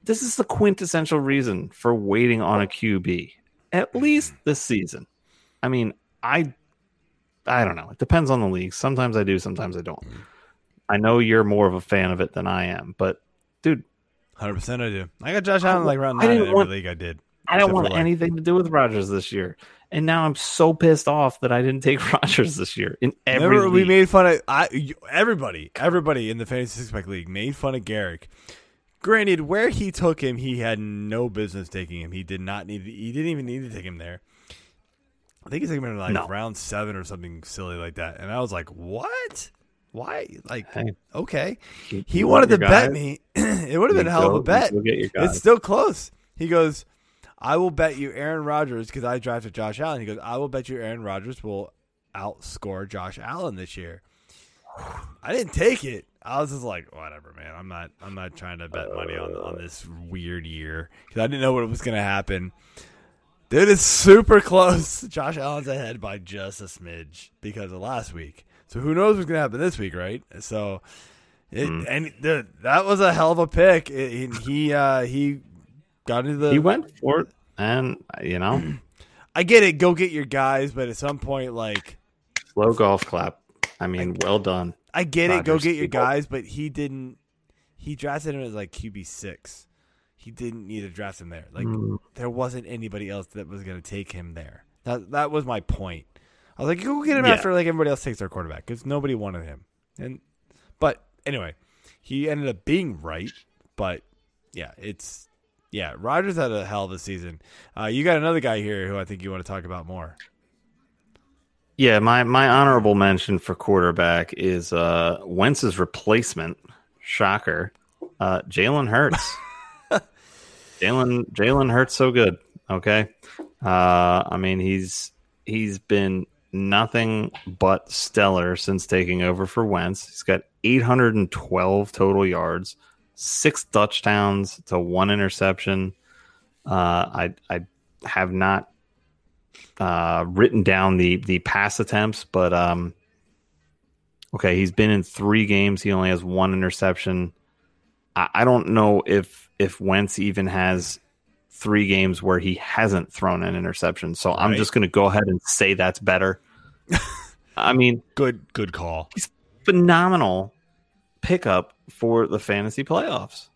this is the quintessential reason for waiting on a QB, at least this season. I mean, I, I don't know. It depends on the league. Sometimes I do, sometimes I don't. I know you're more of a fan of it than I am, but Hundred percent, I do. I got Josh Allen like round nine in every want- league I did. I don't want anything to do with Rodgers this year. And now I'm so pissed off that I didn't take Rodgers this year in every Remember, we made fun of I. Everybody, everybody in the fantasy six pack league made fun of Garrick. Granted, where he took him, he had no business taking him. He did not need. He didn't even need to take him there. I think he took him in like No. round seven or something silly like that. And I was like, "What? Why? Like, Hey, okay." He wanted to bet me. it would have been a hell of a bet. go get your guy. It's still close. He goes, I will bet you Aaron Rodgers because I drafted Josh Allen. He goes, I will bet you Aaron Rodgers will outscore Josh Allen this year. I didn't take it. I was just like, whatever, man. I'm not. I'm not trying to bet money on on uh. this weird year because I didn't know what was going to happen. Dude, it's super close. Josh Allen's ahead by just a smidge because of last week. So who knows what's going to happen this week, right? So, it, Hmm. and dude, that was a hell of a pick. It, he uh, he got into the. he went for it, and you know, I get it. Go get your guys, but at some point, like slow golf clap. I mean, well done. I get it. Go get your guys, but he didn't. He drafted him as like QB six. He didn't need to draft him there. Like Mm. there wasn't anybody else that was going to take him there. That that was my point. I was like, go get him Yeah. after like everybody else takes their quarterback because nobody wanted him. And but anyway, he ended up being right. But yeah, it's yeah. Rodgers had a hell of a season. Uh, you got another guy here who I think you want to talk about more. Yeah, my my honorable mention for quarterback is uh Wentz's replacement. Shocker, uh, Jalen Hurts. Jalen Jalen Hurts so good. Okay, uh, I mean he's he's been nothing but stellar since taking over for Wentz. He's got 812 total yards, six touchdowns to one interception. Uh, I I have not uh, written down the the pass attempts, but um, okay, he's been in three games. He only has one interception. I, I don't know if if Wentz even has three games where he hasn't thrown an interception. So I'm just going to go ahead and say that's better. I mean, Good good call. phenomenal pickup for the fantasy playoffs.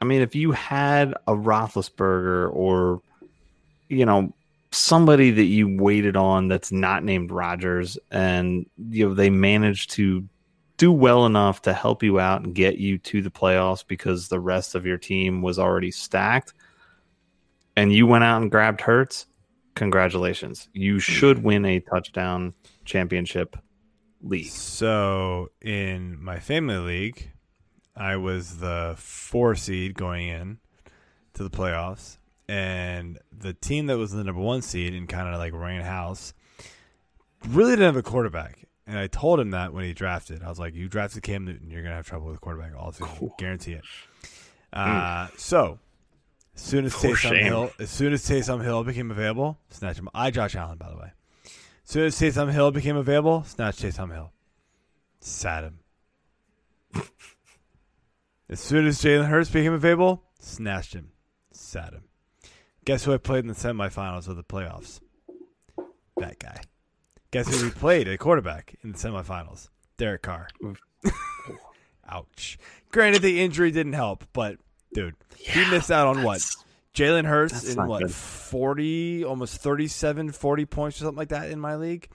I mean, if you had a Roethlisberger or you know somebody that you waited on that's not named Rodgers, and you know they managed to do well enough to help you out and get you to the playoffs because the rest of your team was already stacked, and you went out and grabbed Hurts. Congratulations! You should win a touchdown championship league. So in my family league, I was the four seed going in to the playoffs, and the team that was the number one seed and kind of like ran house really didn't have a quarterback. And I told him that when he drafted, I was like, "You drafted Cam Newton, you're gonna have trouble with a quarterback all season, Cool. guarantee it." Uh, so as soon as For Taysom shame. Hill, as soon as Taysom Hill became available, snatch him. I Josh Allen, by the way. As soon as Taysom Hill became available, snatch Taysom Hill. Sat him. as soon as Jalen Hurts became available, snatched him. Sat him. Guess who I played in the semifinals of the playoffs? That guy. Guess who we played at quarterback in the semifinals? Derek Carr. Ouch. Granted, the injury didn't help, but dude, he missed out on what? Jalen Hurts in what? good. 40, almost 37, 40 points or something like that in my league.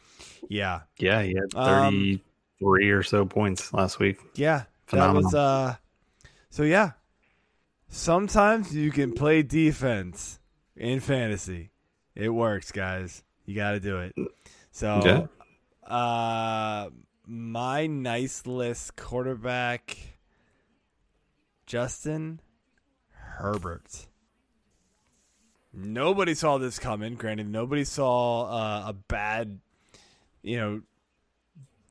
Yeah. Yeah, he had Um, 33 or so points last week. Yeah. That Phenomenal. was uh so yeah. Sometimes you can play defense in fantasy. It works, guys. You got to do it. So, Okay. uh, my nice list quarterback, Justin Herbert. Nobody saw this coming. Granted, nobody saw uh, a bad, you know,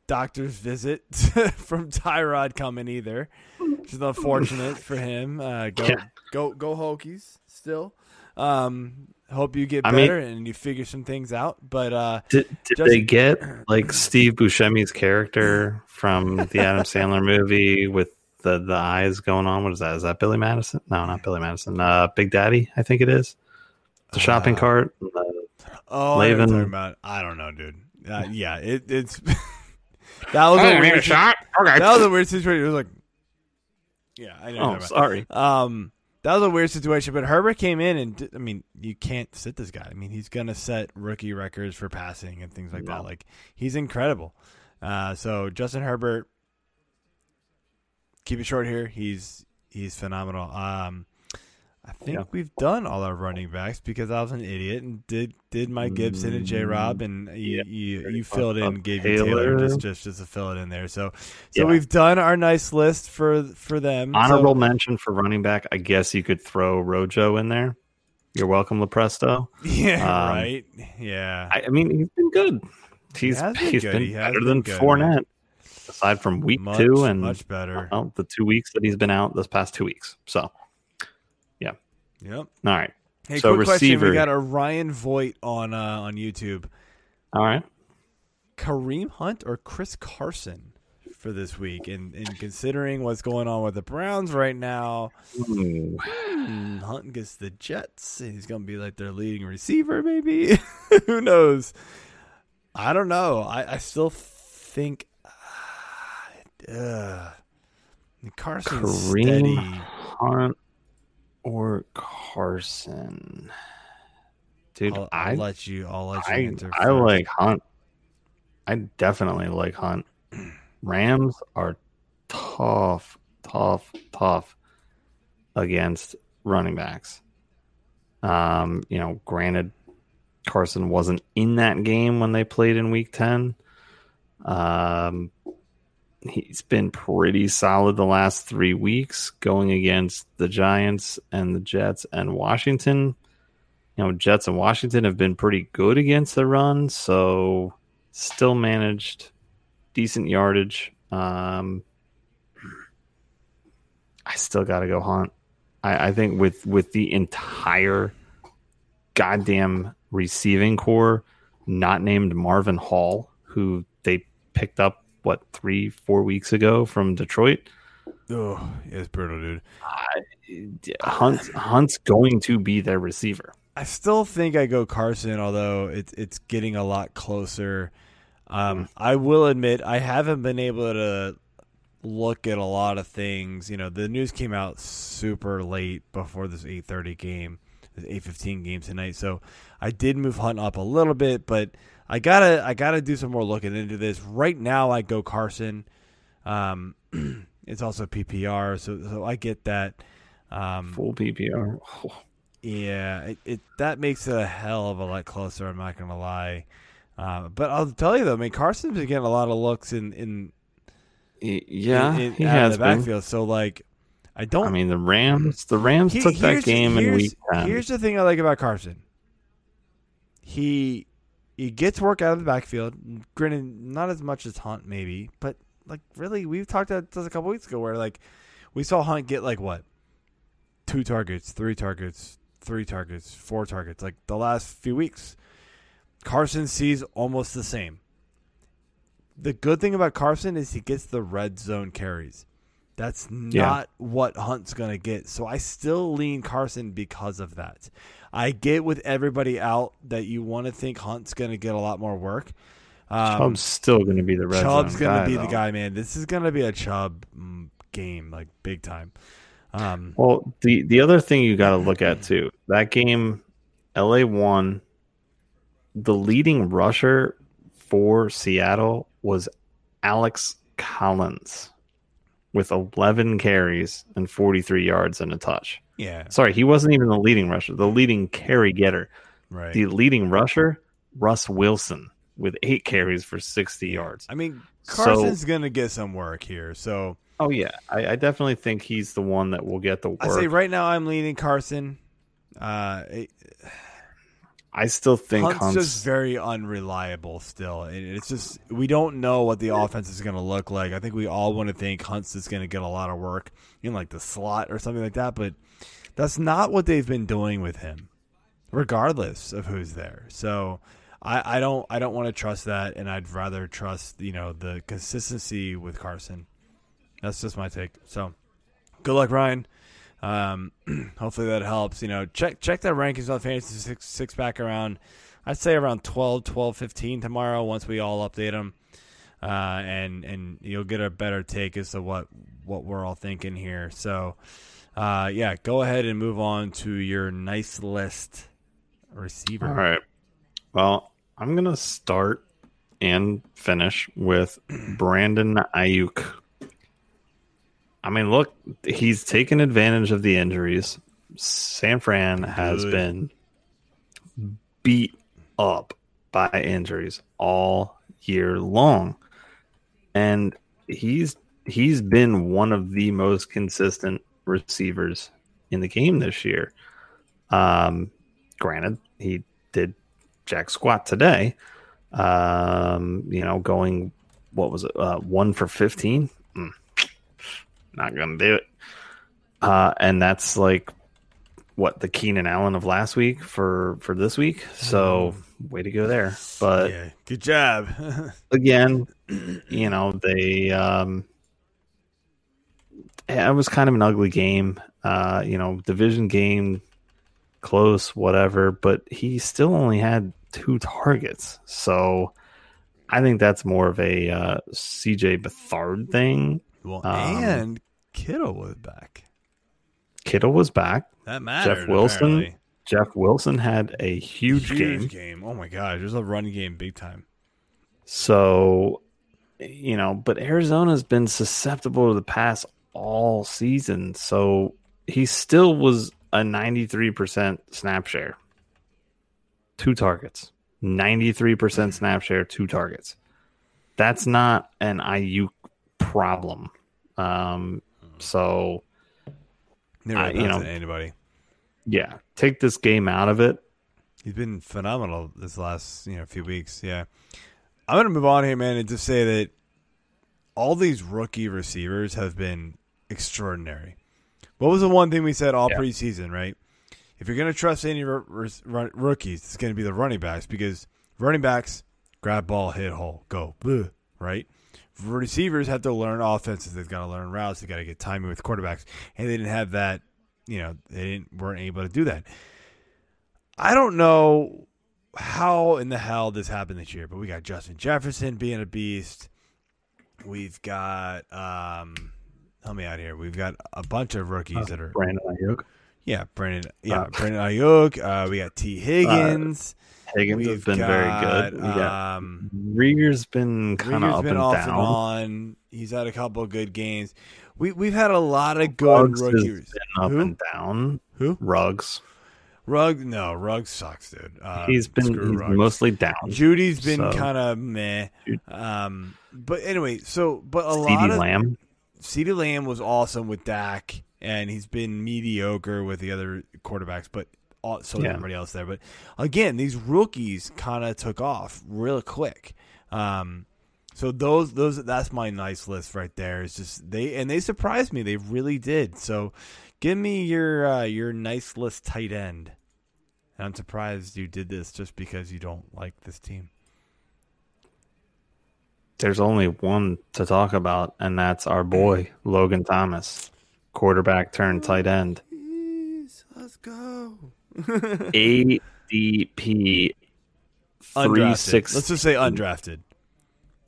doctor's visit from Tyrod coming either, which is unfortunate for him. Uh, go, Yeah. go, go Hokies! Still, um, hope you get I mean- better and you figure some things out. But uh, Did, did Just- they get like Steve Buscemi's character from the Adam Sandler movie with the, the eyes going on? What is that? Is that Billy Madison? No, not Billy Madison. Uh, Big Daddy, I think it is. The shopping Uh, cart. Uh, oh, I know Laven. talking about. I don't know, dude. Uh, yeah, it, it's that was a weird. shot. Okay. That was a weird situation. It was like, yeah, I know. what Oh, you're sorry. Um, that was a weird situation. But Herbert came in, and did- I mean, you can't sit this guy. I mean, he's gonna set rookie records for passing and things like that. Like he's incredible. Uh, so Justin Herbert, keep it short here. He's he's phenomenal. Um, I think Yeah. we've done all our running backs because I was an idiot and did did Mike Gibson and J Rob and you Yeah. you, you filled in gave you Taylor Taylor. just, just just to fill it in there. So so Yeah. we've done our nice list for for them. So- Honorable mention for running back. I guess you could throw Rojo in there. You're welcome, Lepresto. yeah, Um, right. Yeah, I, I mean, he's been good. He's he has been he's been He better been than good. Fournette, aside from week much two and much better. well, the two weeks that he's been out this past two weeks. So, yeah. Yep. all right, Hey, So quick question: receiver- We got a Ryan Voigt on uh, on YouTube. all right. Kareem Hunt or Chris Carson for this week, and, and considering what's going on with the Browns right now, Ooh. hmm, Hunt gets the Jets, and he's going to be like their leading receiver, maybe. Who knows? I don't know. I, I still think uh, Carson's Kareem steady. Hunt or Carson, dude. I'll, I I'll let you. I'll let you I, answer. I first. like Hunt. I definitely like Hunt. Rams are tough, tough, tough against running backs. Um, you know, granted, Carson wasn't in that game when they played in Week Ten. Um, he's been pretty solid the last three weeks, going against the Giants and the Jets and Washington you know, Jets and Washington have been pretty good against the run, so still managed decent yardage. Um, I still got to go Hunt. I, I think with with the entire goddamn receiving corps, not named Marvin Hall, who they picked up what three four weeks ago from Detroit. Oh, it's brutal, dude. Hunt Hunt's going to be their receiver. I still think I go Carson, although it's it's getting a lot closer. Um, I will admit I haven't been able to look at a lot of things. You know, the news came out super late before this eight thirty game, this eight fifteen game tonight. So I did move Hunt up a little bit, but I gotta I gotta do some more looking into this. Right now, I go Carson. Um, it's also PPR, so so I get that. Um, Full PPR. yeah, it, it that makes it a hell of a lot closer. I'm not gonna lie, uh, but I'll tell you though. I mean, Carson's been getting a lot of looks in in Yeah, in, in- he has the been. backfield. So like, I don't. I mean, the Rams. The Rams he- took that game in week ten. Here's the thing I like about Carson. He he gets work out of the backfield. Granted, not as much as Hunt maybe, but like really, we've talked about this a couple weeks ago where like we saw Hunt get like what two targets, three targets, three targets, four targets. Like the last few weeks, Carson sees almost the same. The good thing about Carson is he gets the red zone carries. That's Yeah. not what Hunt's going to get. So I still lean Carson because of that. I get with everybody out that you want to think Hunt's going to get a lot more work. Um, Chubb's still going to be the red Chubb's gonna guy, be the guy, man. This is gonna be a Chubb mm, game, like big time. Um, Well, the the other thing you got to look at too, that game, LA won. The leading rusher for Seattle was Alex Collins with 11 carries and 43 yards and a touch. Yeah, Sorry, he wasn't even the leading rusher, the leading carry getter. right. The leading rusher Russ Wilson with eight carries for 60 yards. I mean, So- Carson's gonna get some work here. So Oh yeah, I, I definitely think he's the one that will get the work. I say right now I'm leaning Carson. Uh, it- I still think Hunt's Hunt's, just very unreliable still. And it's just we don't know what the offense is going to look like. I think we all want to think Hunt's is going to get a lot of work in like the slot or something like that, but that's not what they've been doing with him, regardless of who's there. So I, I don't I don't want to trust that, and I'd rather trust you know the consistency with Carson. That's just my take. So good luck, Ryan. Um, hopefully that helps. You know, check check that rankings on fantasy six six around. I'd say around 12, 12, 15 tomorrow once we all update them, uh, and and you'll get a better take as to what what we're all thinking here. So, uh, yeah, go ahead and move on to your nice list receiver. All right. Well, I'm gonna start and finish with Brandon Aiyuk. I mean, look, he's taken advantage of the injuries. San Fran has Good. been beat up by injuries all year long. And he's he's been one of the most consistent receivers in the game this year. Um granted, he did jack squat today. Um, you know, going what was it, uh, one for fifteen? Mm, not gonna do it. Uh, and that's like what the Keenan Allen of last week for for this week. So way to go there. But yeah, good job. again, you know, they um it was kind of an ugly game. Uh, you know, division game close, whatever, but he still only had two targets. So I think that's more of a uh, CJ Beathard thing. well, Um, and Kittle was back. Kittle was back. That mattered. Jeff Wilson, apparently. Jeff Wilson had a huge, game. game. Oh my gosh, there's a run game big time. So, you know, but Arizona's been susceptible to the pass all season. So he still was a 93% snap share. Two targets. 93% snap share, two targets. That's not an IU problem. Um, so, Never I- you know- anybody. yeah, take this game out of it. He's been phenomenal this last you know few weeks. Yeah, I'm gonna move on here, man, and just say that all these rookie receivers have been extraordinary. What was the one thing we said all Yeah. preseason, right? If you're gonna trust any r- r- rookies, it's gonna be the running backs because running backs grab ball, hit hole, go, Bleh, right? Receivers have to learn offenses. They've got to learn routes. They got to get timing with quarterbacks, and they didn't have that. You know, they didn't weren't able to do that. I don't know how in the hell this happened this year, but we got Justin Jefferson being a beast. We've got um help me out here. We've got a bunch of rookies that are Brandon Aiyuk. yeah, Brandon yeah, Uh, Brandon Aiyuk, uh, we got Tee Higgins. Higgins has We've been very good. Got um Reagor's been kind of up been and off down. and on. He's had a couple of good games. We we've had a lot of good Ruggs has rookies. been up Who? and down. Who? Ruggs. Rug no, Rug sucks, dude. Uh, he's been he's mostly down. Jeudy's been So- kind of meh. Um, but anyway, so but a lot of Lamb. CeeDee Lamb was awesome with Dak, and he's been mediocre with the other quarterbacks, but all, so Yeah. everybody else there. But again, these rookies kind of took off real quick. Um, so those those that's my nice list right there. Is just they and they surprised me. They really did. So give me your uh, your nice list tight end. And I'm surprised you did this just because you don't like this team. There's only one to talk about, and that's our boy Logan Thomas, quarterback turned tight end. Please, let's go. ADP three Undrafted. six. Let's just say undrafted.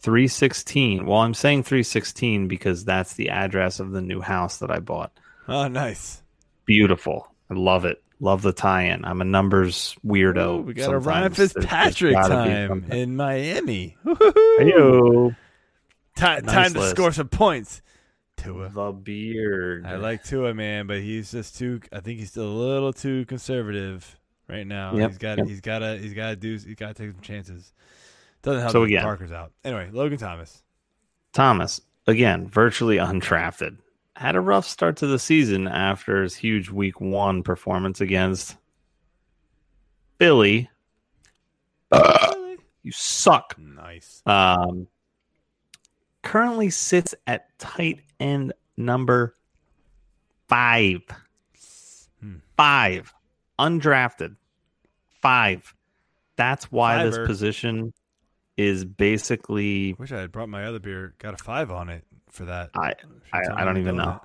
316. Well, I'm saying 316 because that's the address of the new house that I bought. Oh, nice. Beautiful. I love it. Love the tie-in. I'm a numbers weirdo. Ooh, we got a Ryan sometimes. There's- there's Fitzpatrick time in Miami. Heyo. Ti- Nice time to score some points. Tua. The beard. I like Tua, man, but he's just too. I think he's still a little too conservative right now. Yep, He's got yep. he's got to he's got to do he's got to take some chances. Doesn't help So again- Parker's out. Anyway, Logan Thomas. Thomas, again, virtually undrafted. Had a rough start to the season after his huge week one performance against Philly. You suck. Nice. Um, currently sits at tight end number five. Hmm. Five. Undrafted. Five. That's why this position is basically Wish I had brought my other beer. Got a five on it for that. I I, I don't even know know.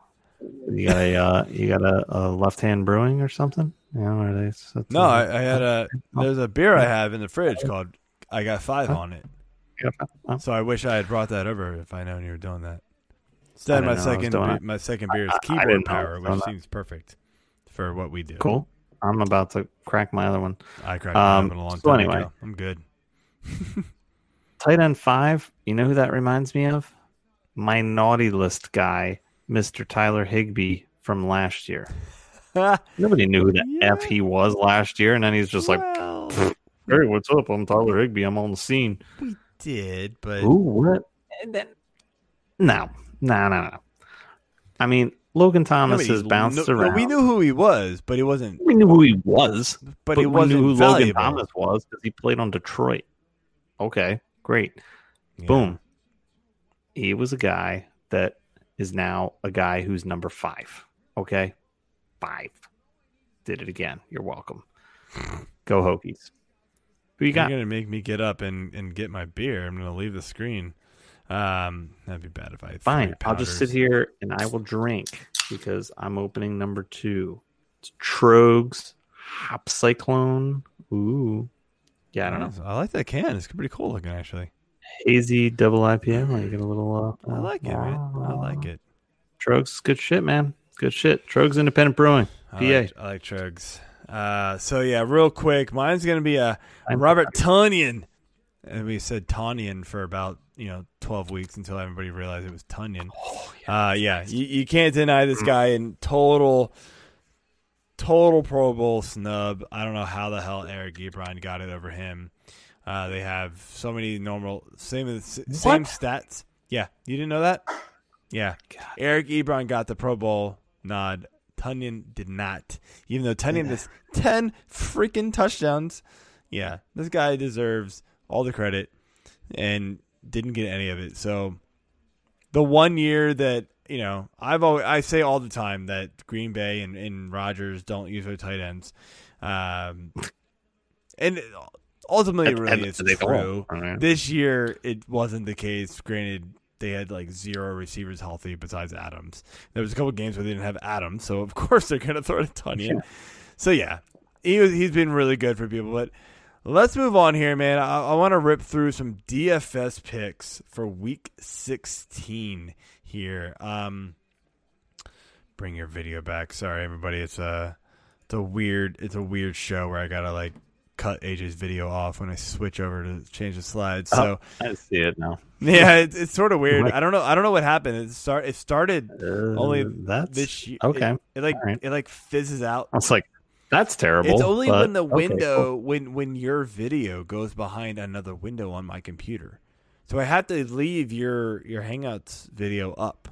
You got a uh, you got a, a left hand brewing or something? Yeah, are they? No, a- I, I had a. There's a beer I have in the fridge called. I got five on it. Oh. So I wish I had brought that over if I known you were doing that. Instead, my know second be- my second beer is keyboard know power, which that. seems perfect for what we do. cool. I'm about to crack my other one. I cracked um, a long so time anyway. ago. I'm good. Tight end five. You know who that reminds me of? My naughty list guy, Mr. Tyler Higbee from last year. Nobody knew who the Yeah. f he was last year, and then he's just like, "Hey, what's up? I'm Tyler Higbee. I'm on the scene." we did, but Who? What? And then, no, no, no, no. I mean, Logan Thomas Nobody's- has bounced no- no, around. we knew who he was, but he wasn't. we knew who he was, But, he we wasn't knew who valuable. Logan Thomas was because he played on Detroit. Okay, great. Yeah. Boom. He was a guy that is now a guy who's number five. Okay, five. Did it again. You're welcome. Go Hokies. Who you You're gonna make me get up and, and get my beer. I'm gonna leave the screen. Um, that'd be bad if I Fine. I'll just sit here and I will drink because I'm opening number two. It's Trogs Hop Cyclone. Ooh. Yeah, I don't know. I like that can. It's pretty cool looking, actually. Hazy double IPA. Like get a little. Uh, I like it, man. I like it. Trogs, good shit, man. Good shit. Trogs Independent Brewing. I PA. like, I like Trugs. Uh, so yeah, real quick, mine's gonna be a Robert Tonyan. And we said Tanyan for about you know twelve weeks until everybody realized it was Tonyan. Oh, Uh, yeah, you, you can't deny Mm. this guy in total, total Pro Bowl snub. I don't know how the hell Eric Ebron got it over him. Uh, they have so many normal same same What? stats. Yeah, you didn't know that? Yeah, Eric Ebron got the Pro Bowl nod. Tonyan did not, even though Tonyan has ten freaking touchdowns. Yeah, this guy deserves all the credit and didn't get any of it. So the one year that you know I've always I say all the time that Green Bay and, and Rodgers don't use their tight ends, um, and ultimately it really and is true. Mean, This year it wasn't the case. Granted, they had like zero receivers healthy besides Adams. There was a couple games where they didn't have Adams, so of course they're going to throw it a ton in. So yeah, he was, he's been really good for people. But let's move on here, man. I, I want to rip through some DFS picks for Week 16 here. Um, bring your video back. Sorry, everybody. It's a it's a weird it's a weird show where I gotta like cut AJ's video off when I switch over to change the slides. So I see it now. yeah, it's, it's sort of weird. I don't know. I don't know what happened. It start. It started Uh, only that's this year. okay. It, it like right. it like fizzes out. I was like, that's terrible. It's only but when the okay, window cool. when when your video goes behind another window on my computer. So I have to leave your your Hangouts video up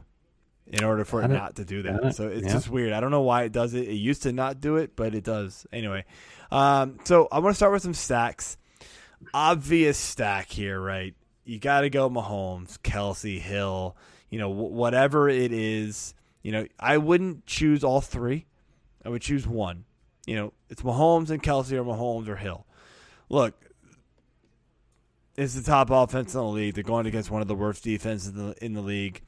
in order for it not to do that. So it's Yeah. just weird. I don't know why it does it. It used to not do it, but it does. Anyway, um, so I want to start with some stacks. Obvious stack here, right? You got to go Mahomes, Kelce, Hill. You know, wh- whatever it is. You know, I wouldn't choose all three. I would choose one. You know, it's Mahomes and Kelce or Mahomes or Hill. Look, it's the top offense in the league. They're going against one of the worst defenses in the, in the league.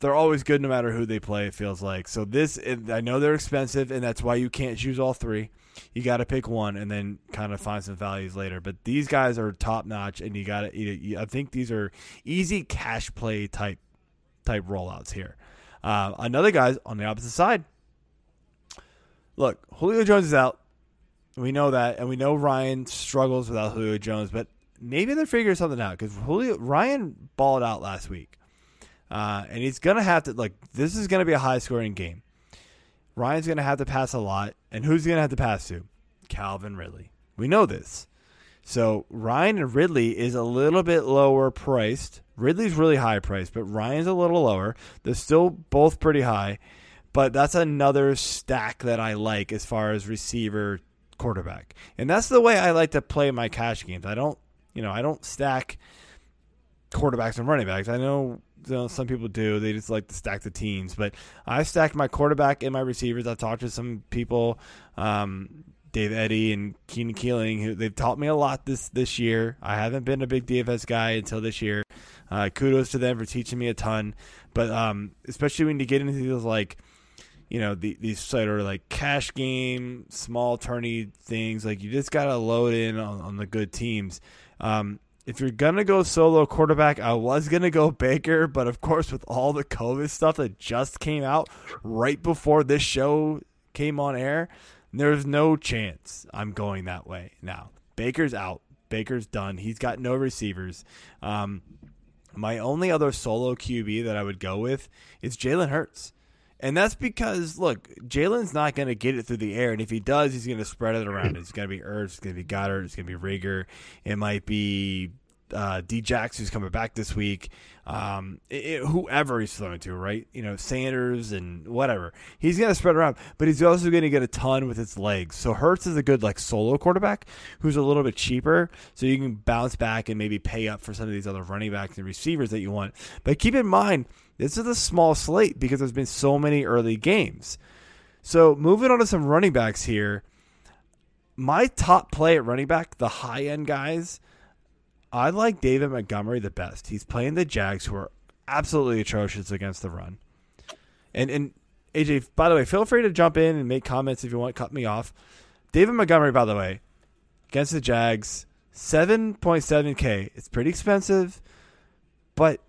They're always good no matter who they play, it feels like. So this, I know they're expensive, and that's why you can't choose all three. You got to pick one and then kind of find some values later. But these guys are top notch, and you got to. I think these are easy cash play type type rollouts here. Uh, another guy's on the opposite side. Look, Julio Jones is out. We know that, and we know Ryan struggles without Julio Jones, but maybe they're figuring something out because Julio Ryan balled out last week, uh, and he's gonna have to like this is gonna be a high scoring game. Ryan's gonna have to pass a lot, and who's he gonna have to pass to? Calvin Ridley. We know this. So Ryan and Ridley is a little bit lower priced. Ridley's really high priced, but Ryan's a little lower. They're still both pretty high, but that's another stack that I like as far as receiver quarterback. And that's the way I like to play my cash games. I don't, you know, I don't stack quarterbacks and running backs. I know, you know some people do. They just like to stack the teams, but I stack my quarterback and my receivers. I've talked to some people um, Dave Eddy and Keenan Keeling, who they've taught me a lot this this year. I haven't been a big DFS guy until this year. Uh, kudos to them for teaching me a ton. But um, especially when you get into these like, you know, the, these sort of like cash game, small tourney things, like you just gotta load in on, on the good teams. Um, if you're gonna go solo quarterback, I was gonna go Baker, but of course, with all the COVID stuff that just came out right before this show came on air, there's no chance I'm going that way now. Baker's out. Baker's done. He's got no receivers. Um, my only other solo QB that I would go with is Jalen Hurts. And that's because, look, Jalen's not going to get it through the air. And if he does, he's going to spread it around. It's going to be Ertz, it's going to be Goedert. it's going to be Reagor. It might be uh, Djax, who's coming back this week, um, it, whoever he's throwing to, right? You know, Sanders and whatever. He's going to spread around, but he's also going to get a ton with his legs. So Hurts is a good like solo quarterback who's a little bit cheaper, so you can bounce back and maybe pay up for some of these other running backs and receivers that you want. But keep in mind, this is a small slate because there's been so many early games. So moving on to some running backs here. My top play at running back, the high end guys I like David Montgomery the best. He's playing the Jags, who are absolutely atrocious against the run. And and AJ, by the way, feel free to jump in and make comments if you want. Cut me off. David Montgomery, by the way, against the Jags, seven point seven k. It's pretty expensive, but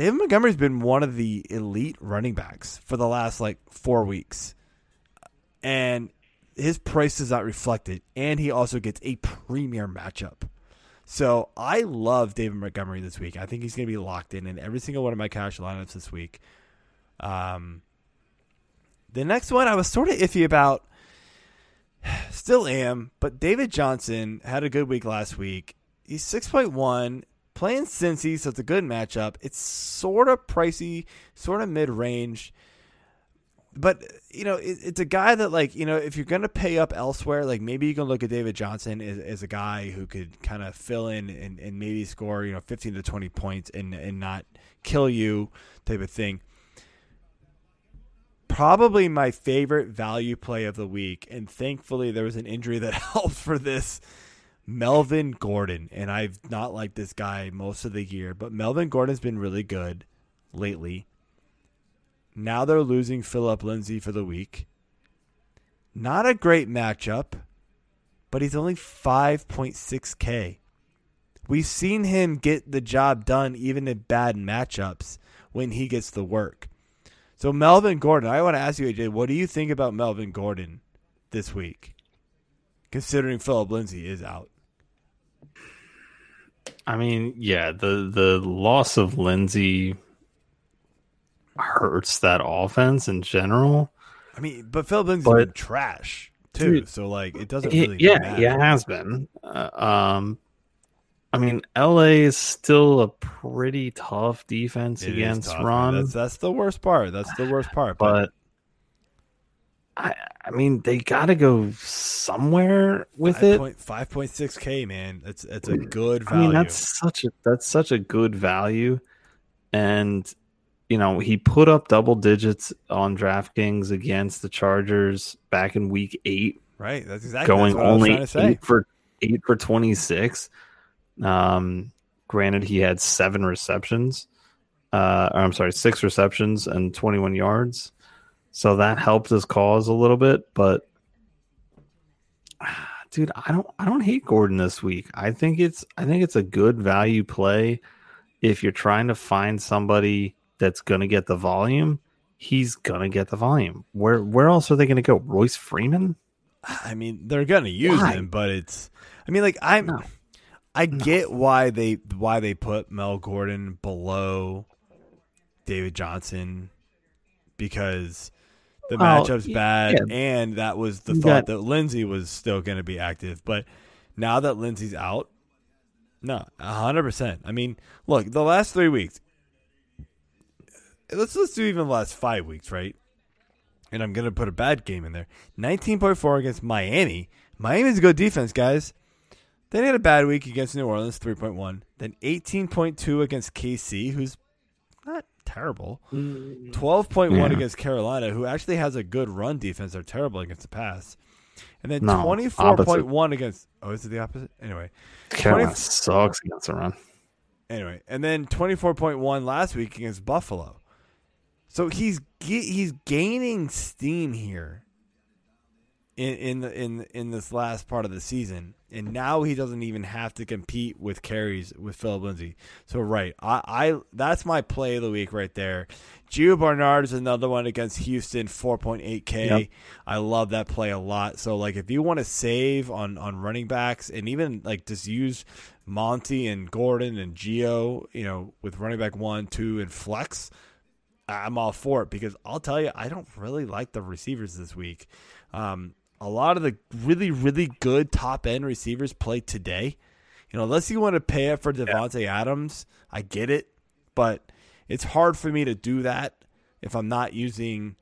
David Montgomery's been one of the elite running backs for the last like four weeks, and his price is not reflected. and he also gets a premier matchup. So I love David Montgomery this week. I think he's going to be locked in in every single one of my cash lineups this week. Um, the next one I was sort of iffy about, still am, but David Johnson had a good week last week. He's six point one, playing Cincy, so it's a good matchup. It's sort of pricey, sort of mid range but you know, it, it's a guy that like you know, if you're gonna pay up elsewhere, like maybe you can look at David Johnson as, as a guy who could kind of fill in and, and maybe score you know 15 to 20 points and and not kill you type of thing. Probably my favorite value play of the week, and thankfully there was an injury that helped for this. Melvin Gordon, and I've not liked this guy most of the year, but Melvin Gordon's been really good lately. Now they're losing Phillip Lindsay for the week. Not a great matchup, but he's only 5.6K. We've seen him get the job done even in bad matchups when he gets the work. So, Melvin Gordon, I want to ask you, AJ, what do you think about Melvin Gordon this week, considering Philip Lindsay is out? I mean, yeah, the the loss of Lindsay hurts that offense in general. I mean, but Philip Lindsay's been trash too, dude, so like it doesn't really. It, yeah, matter. yeah, it has been. Uh, um, I mean, LA is still a pretty tough defense it against tough, run. That's, that's, the worst part. That's the worst part. But, but I, I mean, they got to go somewhere with 5. it. Five point six k, man. That's it's a good value. I mean, that's such a that's such a good value, and you know, he put up double digits on DraftKings against the Chargers back in week eight. Right. That's exactly going that's only eight for eight for twenty six. Um, granted, he had seven receptions. Uh, I'm sorry, six receptions and 21 yards. So that helped his cause a little bit, but dude, I don't I don't hate Gordon this week. I think it's I think it's a good value play if you're trying to find somebody that's going to get the volume, he's going to get the volume. Where where else are they going to go? Royce Freeman? I mean, they're going to use why? him, but it's I mean like I'm no. I no. get why they why they put Mel Gordon below David Johnson because the Well, matchup's bad, yeah. and that was the You thought got- that Lindsay was still going to be active. But now that Lindsay's out, no, hundred percent. I mean, look, the last three weeks. Let's let's do even the last five weeks, right? And I'm gonna put a bad game in there. Nineteen point four against Miami. Miami's a good defense, guys. Then he had a bad week against New Orleans, three point one. Then eighteen point two against KC, who's terrible. Mm. Twelve point one against Carolina, who actually has a good run defense. They're terrible against the pass. And then No, twenty four point one against. Oh, is it the opposite? Anyway, Carolina 20 sucks against the run. anyway, and then twenty four point one last week against Buffalo. So he's ge- he's gaining steam here. In in the in in this last part of the season, and now he doesn't even have to compete with carries with Philip Lindsay. So right, I, I that's my play of the week right there. Gio Bernard is another one against Houston, four point eight k. I love that play a lot. So like if you want to save on on running backs and even like just use Monty and Gordon and Gio, you know, with running back one, two, and flex, I'm all for it because I'll tell you, I don't really like the receivers this week. Um, a lot of the really, really good top end receivers play today. You know, unless you want to pay up for Davante Adams, I get it, but it's hard for me to do that if I'm not using,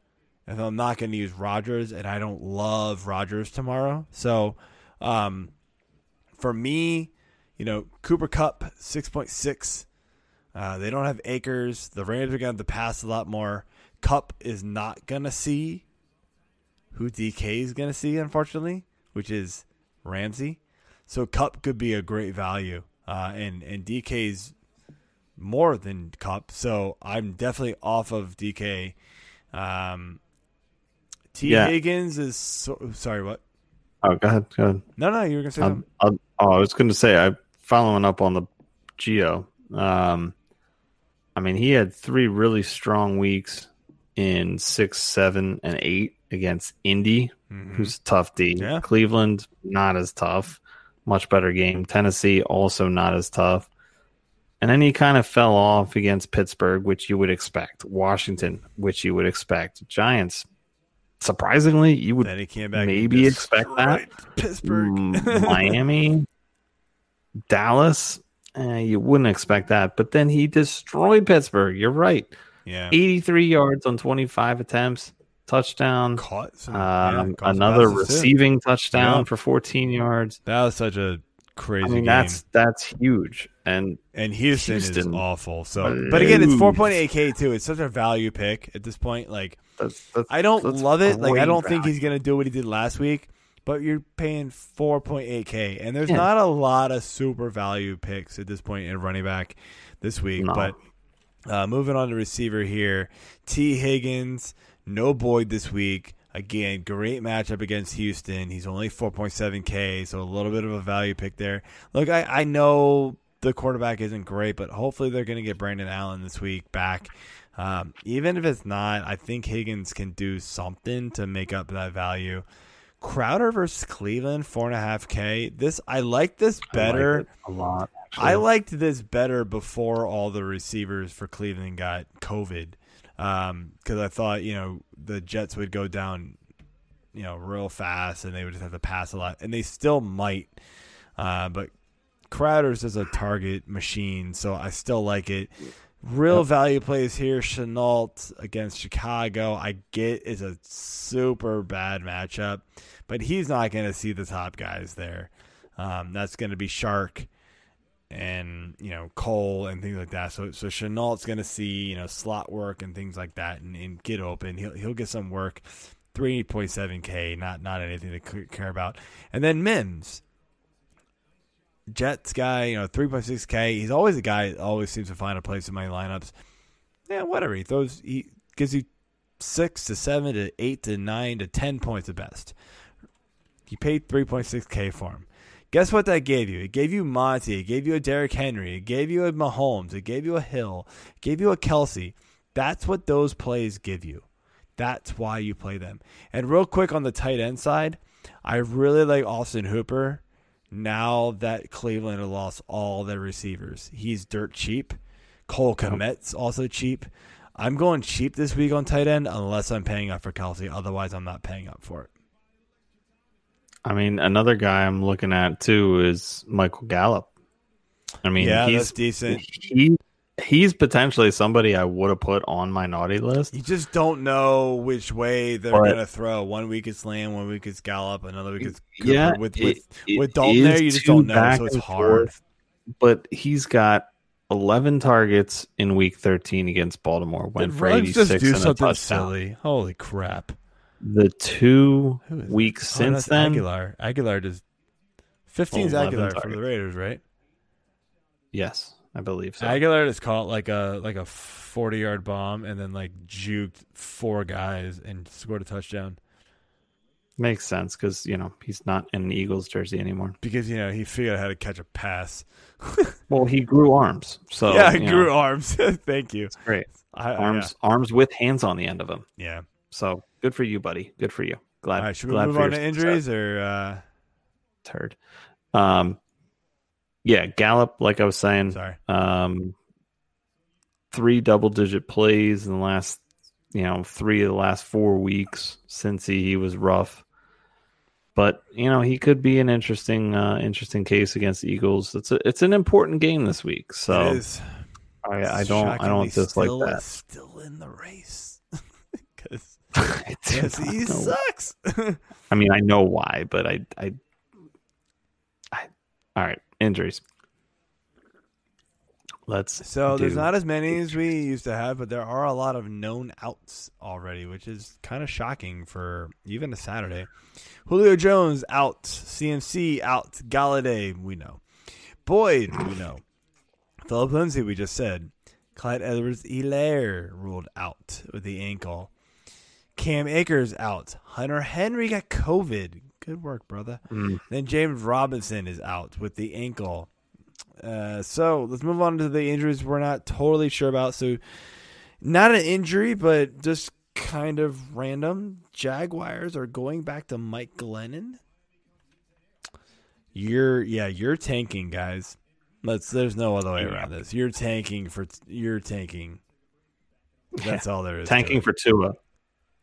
if I'm not going to use Rodgers, and I don't love Rodgers tomorrow. So, um, for me, you know, Cooper Kupp six point six. Uh, they don't have Akers. The Rams are going to pass a lot more. Cup is not going to see who DK is going to see, unfortunately, which is Ramsey. So Kupp could be a great value, uh, and and DK's more than Kupp. So I'm definitely off of DK. Um, T Yeah. Higgins is so, sorry. What? Oh, go ahead. Go ahead. No, no, you were going to say Um, oh, I was going to say, I following up on the Gio. Um, I mean, he had three really strong weeks in six, seven, and eight against Indy, Mhm. who's a tough D. Yeah. Cleveland, not as tough. Much better game. Tennessee, also not as tough. And then he kind of fell off against Pittsburgh, which you would expect. Washington, which you would expect. Giants, surprisingly, you would Then he came back. maybe expect that. Pittsburgh, Mm, Miami, Dallas, eh, you wouldn't expect that. But then he destroyed Pittsburgh. You're right. yeah, 83 yards on 25 attempts, touchdown. caught some, yeah, Um, caught another passes, too. receiving touchdown Yeah. for 14 yards. That was such a crazy I mean, game. that's that's huge. And and Houston, is awful. So, but again, it's 4.8 k too. It's such a value pick at this point. Like, that's, that's I don't love it. Like, I don't think he's gonna do what he did last week. But you're paying 4.8 k, and there's Yeah. not a lot of super value picks at this point in running back this week. No. But uh, moving on to receiver here, Tee Higgins, no Boyd this week. Again, great matchup against Houston. He's only 4.7K, so a little bit of a value pick there. Look, I, I know the quarterback isn't great, but hopefully they're going to get Brandon Allen this week back. Um, even if it's not, I think Higgins can do something to make up that value. Crowder versus Cleveland, four and a half K. This I like this like better. it a lot. I liked this better before all the receivers for Cleveland got COVID, because I thought you know the Jets would go down, you know, real fast, and they would just have to pass a lot, and they still might. Uh, but Crowder's is a target machine, so I still like it. Real value plays here. Shenault against Chicago. I get is a super bad matchup, but he's not going to see the top guys there. Um, that's going to be Shark and you know Cole and things like that. So so Shenault's going to see you know slot work and things like that and, and get open. He'll he'll get some work. Three point seven k, not not anything to care about. And then Mims, Jets guy, you know, three point six k. He's always a guy always seems to find a place in my lineups. Yeah, whatever. He throws, he gives you six to seven to eight to nine to ten points at best. You paid three point six k for him. Guess what that gave you? It gave you Monty. It gave you a Derrick Henry. It gave you a Mahomes. It gave you a Hill. It gave you a Kelce. That's what those plays give you. That's why you play them. And real quick on the tight end side, I really like Austin Hooper. Now that Cleveland has lost all their receivers, he's dirt cheap. Cole Kmet's also cheap. I'm going cheap this week on tight end unless I'm paying up for Kelce. Otherwise, I'm not paying up for it. I mean, another guy I'm looking at too is Michael Gallup. I mean, yeah, he's decent. he he's potentially somebody I would have put on my naughty list. You just don't know which way they're But- gonna throw. One week it's Lamb, one week it's Gallup, another week it's Cooper. Yeah, with with, it with Dalton there, you just don't know, so it's hard. forth, But he's got 11 targets in Week 13 against Baltimore. Went for Let's just do and a something touchdown. silly. Holy crap! The two weeks Oh, since then, Agholor. Agholor does 15's 11 Agholor from targets. the Raiders, right? yes, I believe so. Agholor just caught like a like a forty yard bomb and then like juked four guys and scored a touchdown Makes sense because you know he's not in an Eagles jersey anymore. because you know he figured out how to catch a pass. Well, he grew arms, so yeah, you grew know, arms. Thank you. it's great. I, Arms, arms with hands on the end of them. Yeah. So good for you, buddy. Good for you. Glad. All right. Should we move for on to success. injuries or? uh Turd. Um, yeah, Gallup. Like I was saying, Sorry. um, three double digit plays in the last, you know, three of the last four weeks since he, he was rough. But you know he could be an interesting, uh, interesting case against Eagles. It's a, it's an important game this week. So it is I, I don't, I don't dislike still, that. Still in the race because I do yes, he know. sucks. I mean, I know why, but I, I, I all right, injuries. Let's So there's not as many as we used to have, but there are a lot of known outs already, which is kind of shocking for even a Saturday. Julio Jones out, CMC out, Golladay we know, Boyd we know, Philip Lindsay we just said, Clyde Edwards-Helaire ruled out with the ankle, Cam Akers out, Hunter Henry got COVID. Good work, brother. Mm, Then James Robinson is out with the ankle. Uh, so let's move on to the injuries we're not totally sure about. So, not an injury, but just kind of random. Jaguars are going back to Mike Glennon. You're yeah, you're tanking, guys. Let's. There's no other way around this. You're tanking for you're tanking. That's all there is. to tanking it. for Tua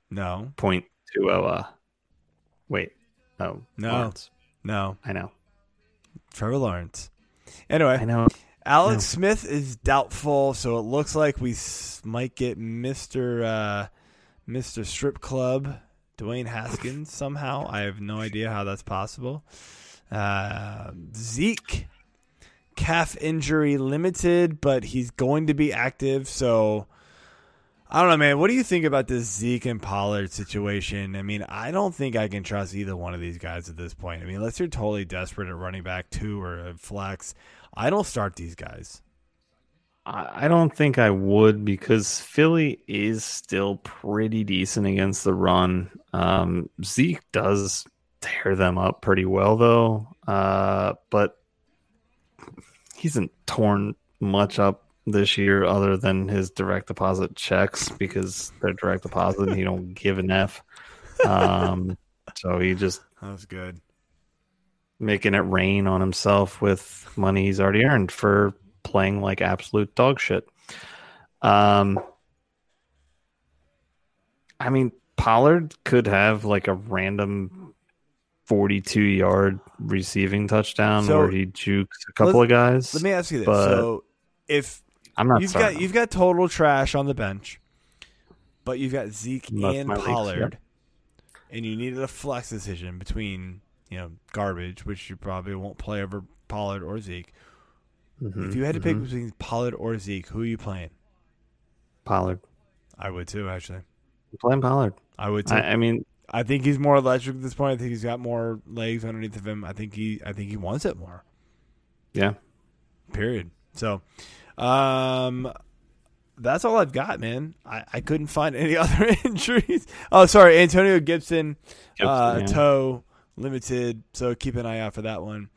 no, point two oh. Uh, wait, oh No. Lawrence. no. I know, Trevor Lawrence. Anyway, I know. Alex No. Smith is doubtful, so it looks like we might get Mister uh, Mister Strip Club Dwayne Haskins somehow. I have no idea how that's possible. Uh, Zeke calf injury limited, but he's going to be active. So I don't know, man. What do you think about this Zeke and Pollard situation? I mean, I don't think I can trust either one of these guys at this point. I mean, unless you're totally desperate at running back two or at flex, I don't start these guys. I I don't think I would because Philly is still pretty decent against the run. Um, Zeke does tear them up pretty well, though. Uh, but he hasn't torn much up this year other than his direct deposit checks because they're direct deposit and he don't give an F. Um, so he just That was good. making it rain on himself with money he's already earned for playing like absolute dog shit. Um, I mean, Pollard could have like a random 42 yard receiving touchdown So, where he jukes a couple of guys. Let me ask you this: But- so if I'm not you've got him. you've got total trash on the bench, but you've got Zeke Most and leagues, Pollard, yep. and you needed a flex decision between you know garbage, which you probably won't play over Pollard or Zeke. Mhm, If you had to pick mhm. between Pollard or Zeke, who are you playing? Pollard, I would too, actually. I'm playing Pollard. I would too. I, I, I think he's more electric at this point. I think he's got more legs underneath of him. I think he I think he wants it more. yeah, Period. So, um, that's all I've got, man. I, I couldn't find any other injuries. Oh, sorry, Antonio Gibson, uh, yeah. toe limited. So keep an eye out for that one.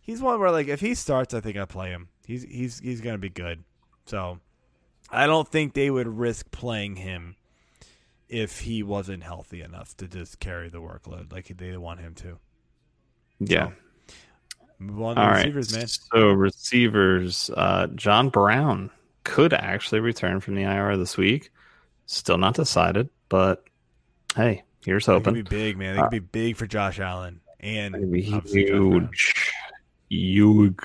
He's one where like if he starts, I think I play him. He's he's he's gonna be good. So I don't think they would risk playing him if he wasn't healthy enough to just carry the workload like they want him to. yeah. Move on to All right. receivers, man. So receivers, uh, John Brown could actually return from the IR this week. Still not decided, but hey, here's It could be big, man. It could be big for Josh Allen and It'd be obviously Josh Allen. huge, huge.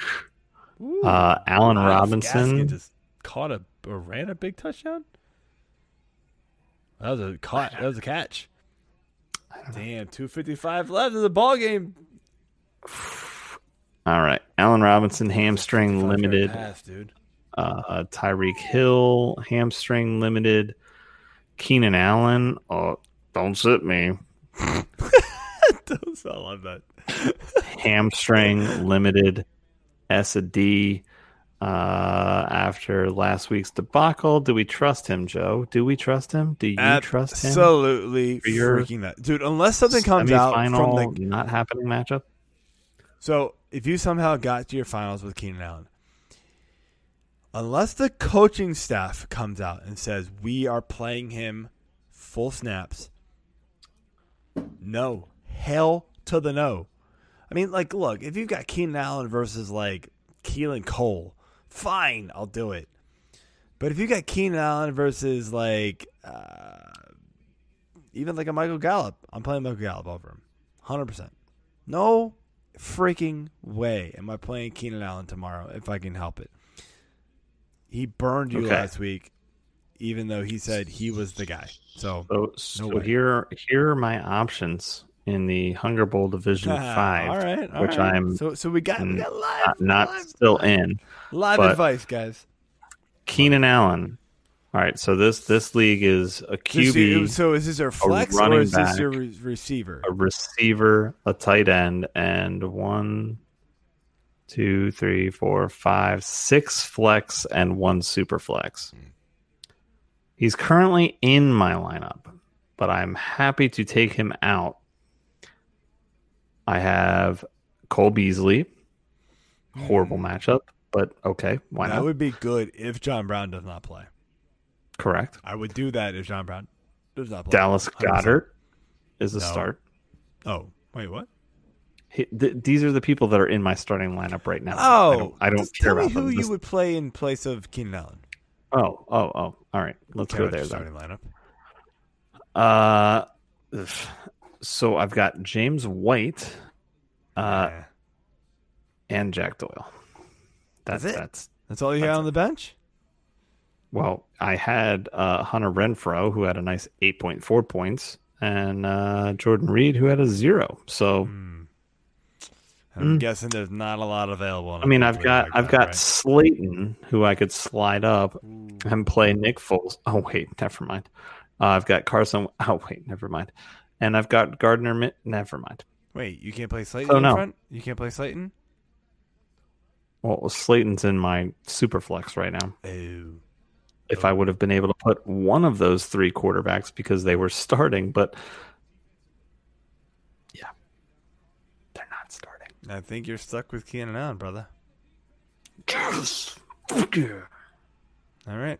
Ooh. Uh, Allen Robinson. Gaskin just caught a or ran a big touchdown. That was a caught. That was a catch. Damn, two fifty five left in the ball game. All right, Allen Robinson hamstring 55 limited. pass, dude. Uh, Tyreek Hill hamstring limited. Keenan Allen. Oh, don't sit me. Those- I love that. hamstring limited S a D uh after last week's debacle. Do we trust him, Joe? Do we trust him? Do you trust him? Absolutely freaking that, dude. Unless something comes out from the not happening matchup. So if you somehow got to your finals with Keenan Allen, unless the coaching staff comes out and says we are playing him full snaps, no, hell to the no. I mean, like, look, if you've got Keenan Allen versus like Keelan Cole, fine, I'll do it. But if you got Keenan Allen versus like uh, even like a Michael Gallup, I'm playing Michael Gallup over him, hundred percent. No freaking way am I playing Keenan Allen tomorrow if I can help it. He burned you Okay. last week, even though he said he was the guy. So So, so way. here here are my options in the Hunger Bowl Division Five, all right, all which right. I'm so so we got we got live not, not live, still in. live advice, guys. Keenan Allen. All right, so this this league is a This- QB, so is this your flex or is this back, your re- receiver? a receiver, a tight end, and one, two, three, four, five, six flex and one super flex. He's currently in my lineup, but I'm happy to take him out. I have Cole Beasley. Horrible hmm. matchup, but okay, why that not? That would be good if John Brown does not play. Correct. I would do that if John Brown does not play. Dallas 100%. Goedert is a No. start. Oh, wait, what? He, th- these are the people that are in my starting lineup right now. Oh, I don't, I don't care about who them. you This- would play in place of Keenan Allen. oh, oh, oh. All right, let's Care go there starting lineup. Uh, so I've got James White, uh, Yeah. and Jack Doyle. That's That's it? that's That's all you had on the bench. well. I had uh, Hunter Renfrow who had a nice eight point four points, and uh, Jordan Reed who had a zero. So Hmm. I'm Mm. guessing there's not a lot available. I mean, I've got like I've that, got right? Slayton who I could slide up Ooh. and play Nick Foles. Oh wait, never mind. Uh, I've got Carson. Oh wait, never mind. And I've got Gardner. Never mind. Wait, you can't play Slayton in no. front? You can't play Slayton? Well, Slayton's in my super flex right now. Oh. If I would have been able to put one of those three quarterbacks because they were starting, but yeah, they're not starting. I think you're stuck with Keenan Allen, brother. Yes. Fuck yeah. All right.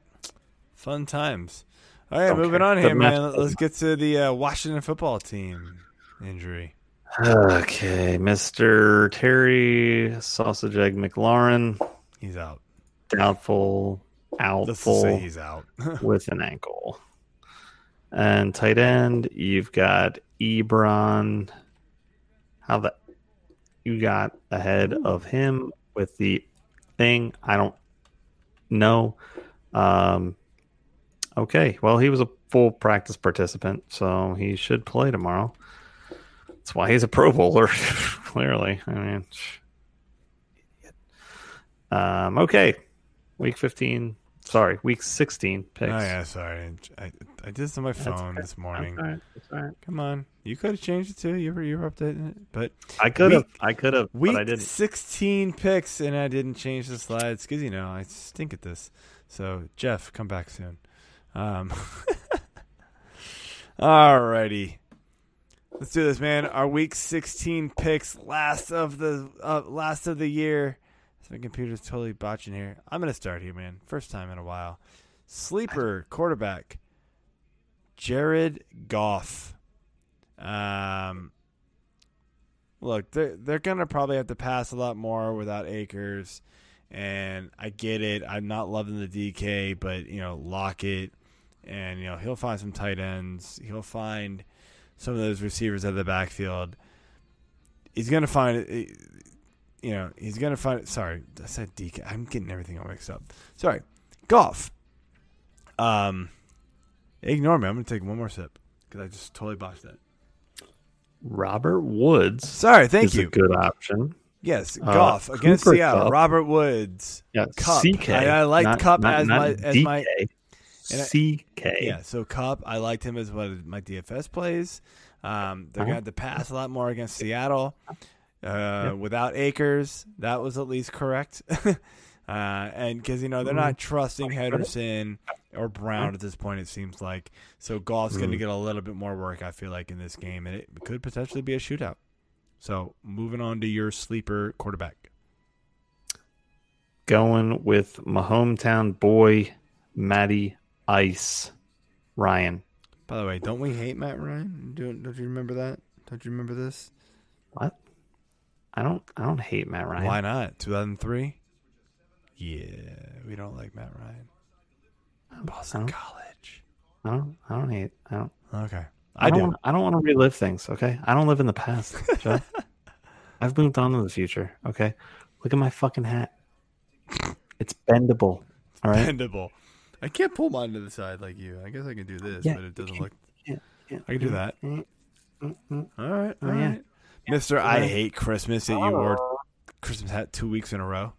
Fun times. All right, Don't moving care. on Doesn't here, man. matter. Let's get to the uh, Washington football team injury. Okay, Mister Terry Sausage Egg McLaurin, He's out. doubtful, Let's just say he's out. with an ankle. And tight end, you've got Ebron. How the you got ahead of him with the thing? I don't know. Um, okay, well, he was a full practice participant, so he should play tomorrow. That's why he's a Pro Bowler, clearly. I mean, um, okay, week fifteen. Sorry, week sixteen picks. Oh yeah, sorry. I, I did this on my phone okay. this morning. That's all right. That's all right. Come on, you could have changed it too. You were you were updating it, but I could have. I could have, week but I didn't. sixteen picks, and I didn't change the slides because you know I stink at this. So Jeff, come back soon. Um, alrighty, let's do this, man. Our week sixteen picks, last of the uh, last of the year. My computer's totally botching here. I'm gonna start here, man. First time in a while. Sleeper quarterback, Jared Goff. Um, look, they're they're gonna probably have to pass a lot more without Akers, and I get it. I'm not loving the DK, but you know, Lockett and you know he'll find some tight ends. He'll find some of those receivers out of the backfield. He's gonna find, you know, he's gonna find. it. Sorry, I said DK. I'm getting everything all mixed up. Sorry, Goff. Um, ignore me. I'm gonna take one more sip because I just totally botched that. Robert Woods Sorry, thank is you. a good option. Yes, Uh, Goff against Cooper Seattle. Kupp. Robert Woods. Yeah, Kupp. CK. I- I liked not, Kupp not, as not my- as DK, my- I- CK. Yeah, so Kupp, I liked him as one of my DFS plays. Um, they're Uh-huh. going to pass a lot more against Seattle uh, without Akers. That was at least correct. uh, and because you know they're not trusting Henderson or Brown at this point, it seems like. So Goff's going to get a little bit more work. I feel like in this game, and it could potentially be a shootout. So moving on to your sleeper quarterback. Going with my hometown boy, Matty Ice Ryan. By the way, don't we hate Matt Ryan? Don't, don't you remember that? Don't you remember this? What? I don't. I don't hate Matt Ryan. Why not? 2003? Yeah, we don't like Matt Ryan. Boston don't- College. I don't. I don't hate. I don't. Okay. I, I, don't. do. Wanna, I don't want to relive things. Okay. I don't live in the past. I've moved on to the future. Okay. Look at my fucking hat. It's bendable. All right. Bendable. I can't pull mine to the side like you. I guess I can do this, Yeah, but it doesn't look. Yeah, yeah. I can do that. Mm, mm, mm. All right. All Oh, yeah. right. Mister, I hate Christmas that you wore oh. Christmas hat two weeks in a row.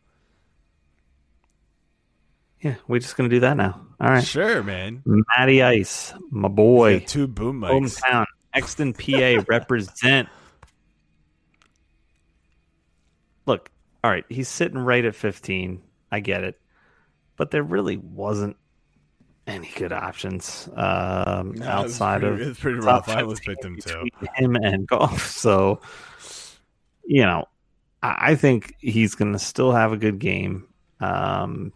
Yeah, we're just gonna do that now. All right. Sure, man. Matty Ice, my boy, two boom mics. hometown, Exton, PA, represent. Look, all right, he's sitting right at 15. I get it, but there really wasn't any good options um, No, outside it's pretty, of it's pretty rough. I 15 picked him too. him and Goff. So, you know, I, I think he's going to still have a good game. Um,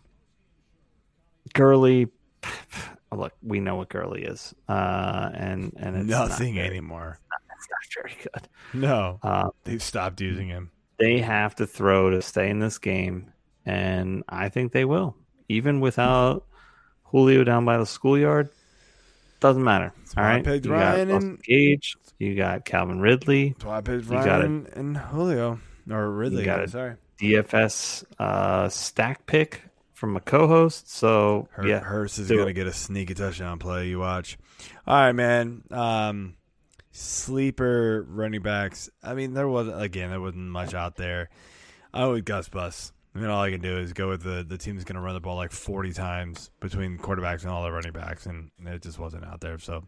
Gurley, look, we know what Gurley is, uh, and and it's Nothing not anymore. It's not very good. No, Uh, they've stopped using him. they have to throw to stay in this game, and I think they will, even without Julio down by the schoolyard. Doesn't matter. All why I right, you Ryan got and- Gage, you got Calvin Ridley, That's why I picked You Ryan and Julio or Ridley. got it. Sorry, DFS uh, stack pick from a co-host. So Hur- yeah, Hurst is gonna it. get a sneaky touchdown play. You watch. All right, man. Um, sleeper running backs. I mean, there wasn't again. There wasn't much out there. I would Gus Bus. I mean, all I can do is go with the the team that's going to run the ball like forty times between quarterbacks and all the running backs, and it just wasn't out there. So,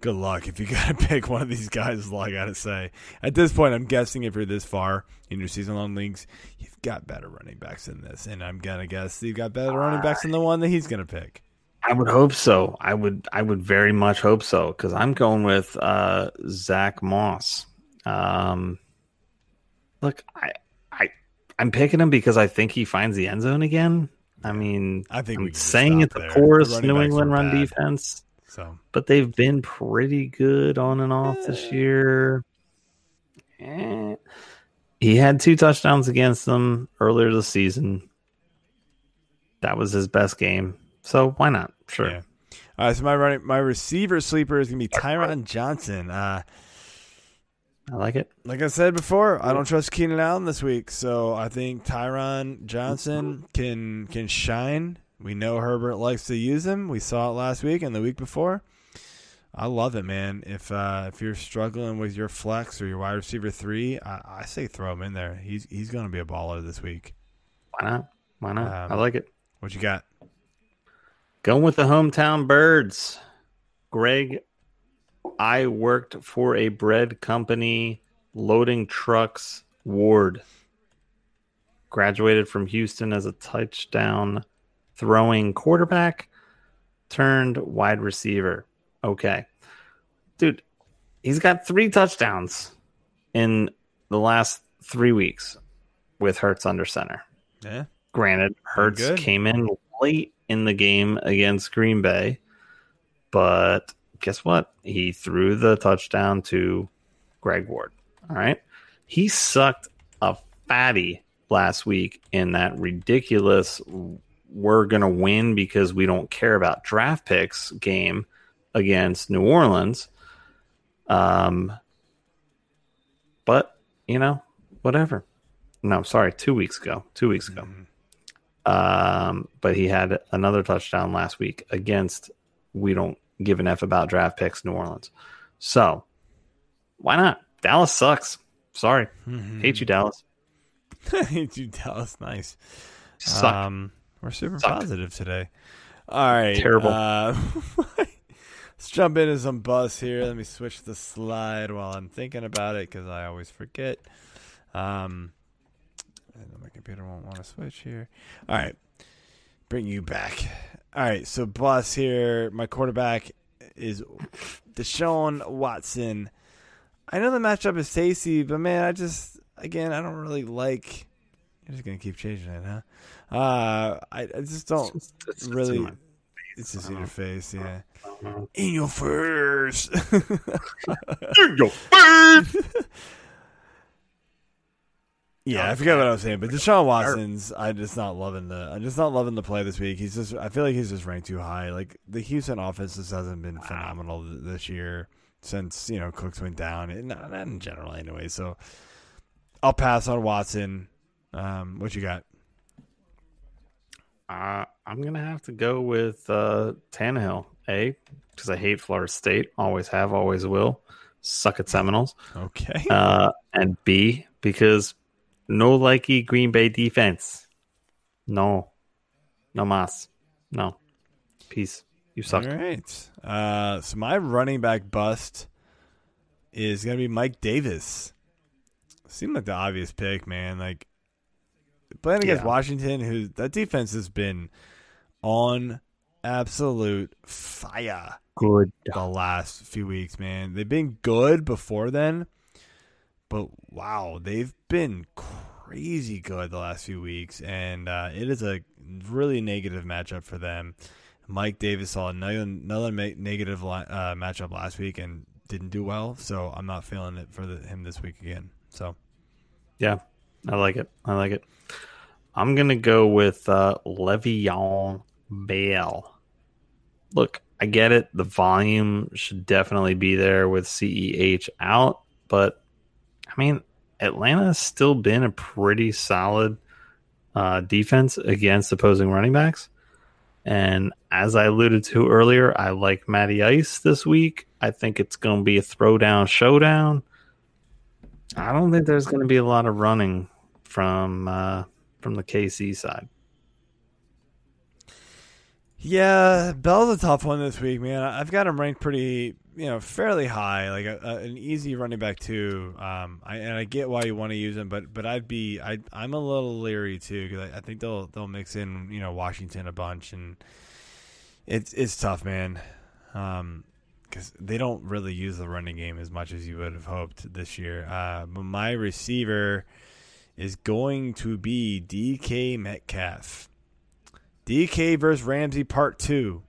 good luck if you got to pick one of these guys. Is all I got to say. At this point, I'm guessing if you're this far in your season long leagues, you've got better running backs than this, and I'm gonna guess you've got better running backs than the one that he's gonna pick. I would hope so. I would. I would very much hope so because I'm going with uh, Zach Moss. Um, look, I, I'm picking him because I think he finds the end zone again. I mean, I think I'm saying it's there. The running New England run bad. defense, So but they've been pretty good on and off this year. Eh. He had two touchdowns against them earlier this season. That was his best game. So why not? Sure. Yeah. All right, so my running, my receiver sleeper is gonna be Tyron Johnson. Uh, I like it. like I said before, I don't trust Keenan Allen this week, so I think Tyron Johnson can can shine. We know Herbert likes to use him. We saw it last week and the week before. I love it, man. If uh, if you're struggling with your flex or your wide receiver three, I, I say throw him in there. He's he's going to be a baller this week. Why not? Why not? Um, I like it. What you got? Going with the hometown birds. Greg, I worked for a bread company loading trucks ward. Graduated from Houston as a touchdown throwing quarterback turned wide receiver. Okay. Dude, he's got three touchdowns in the last three weeks with Hurts under center. Yeah, Granted, Hurts came in late in the game against Green Bay, but guess what? He threw the touchdown to Greg Ward. All right. He sucked a fatty last week in that ridiculous we're going to win because we don't care about draft picks game against New Orleans. Um, but you know, whatever. No, sorry, two weeks ago. Two weeks ago. Um, but he had another touchdown last week against. We don't give an f about draft picks, New Orleans. So why not? Dallas sucks. Sorry, hate you, Dallas. hate you, Dallas. Nice. Suck. Um, we're super positive today. All right. Terrible. Uh, let's jump into some buzz here. Let me switch the slide while I'm thinking about it because I always forget. Um, and my computer won't want to switch here. All right. Bring you back. All right. So, bus here. My quarterback is Deshaun Watson. I know the matchup is tasty, but man, I just, again, I don't really like. You're just going to keep changing it, huh? Uh, I, I just don't It's- it's- it's in really. It's just in your face, yeah. know. In your face. Yeah, I forgot what I was saying, but Deshaun Watson's, I'm just not loving the, I'm just not loving the play this week. He's just, I feel like he's just ranked too high. Like the Houston offense just hasn't been phenomenal this year since you know Cooks went down, and not, not in general anyway. So I'll pass on Watson. Um, what you got? Uh, I'm gonna have to go with uh, Tannehill. A, because I hate Florida State. Always have, always will. Suck at Seminoles. Okay. Uh, and B, because no likey Green Bay defense. No, no mas. No. Peace. You suck. All right. Uh, so my running back bust is gonna be Mike Davis. Seemed like the obvious pick, man. Like playing against Yeah. Washington, who that defense has been on absolute fire Good. the last few weeks, man. They've been good before then, but wow, they've been crazy good the last few weeks, and uh, it is a really negative matchup for them. Mike Davis saw another, another negative li- uh, matchup last week and didn't do well, so I'm not feeling it for the, him this week again. So Yeah, I like it. I like it. I'm gonna go with uh, Le'Veon Bell. Look, I get it. The volume should definitely be there with CEH out, but I mean, Atlanta has still been a pretty solid uh, defense against opposing running backs. And as I alluded to earlier, I like Matty Ice this week. I think it's going to be a throwdown showdown. I don't think there's going to be a lot of running from uh, from the KC side. Yeah, Bell's a tough one this week, man. I've got him ranked pretty, you know, fairly high, like a, a, an easy running back too. Um, I, and I get why you want to use him, but but I'd be, I I'm a little leery too because I, I think they'll they'll mix in, you know, Washington a bunch, and it's it's tough, man. Um, because they don't really use the running game as much as you would have hoped this year. Uh, but my receiver is going to be DK Metcalf. DK versus Ramsey part two.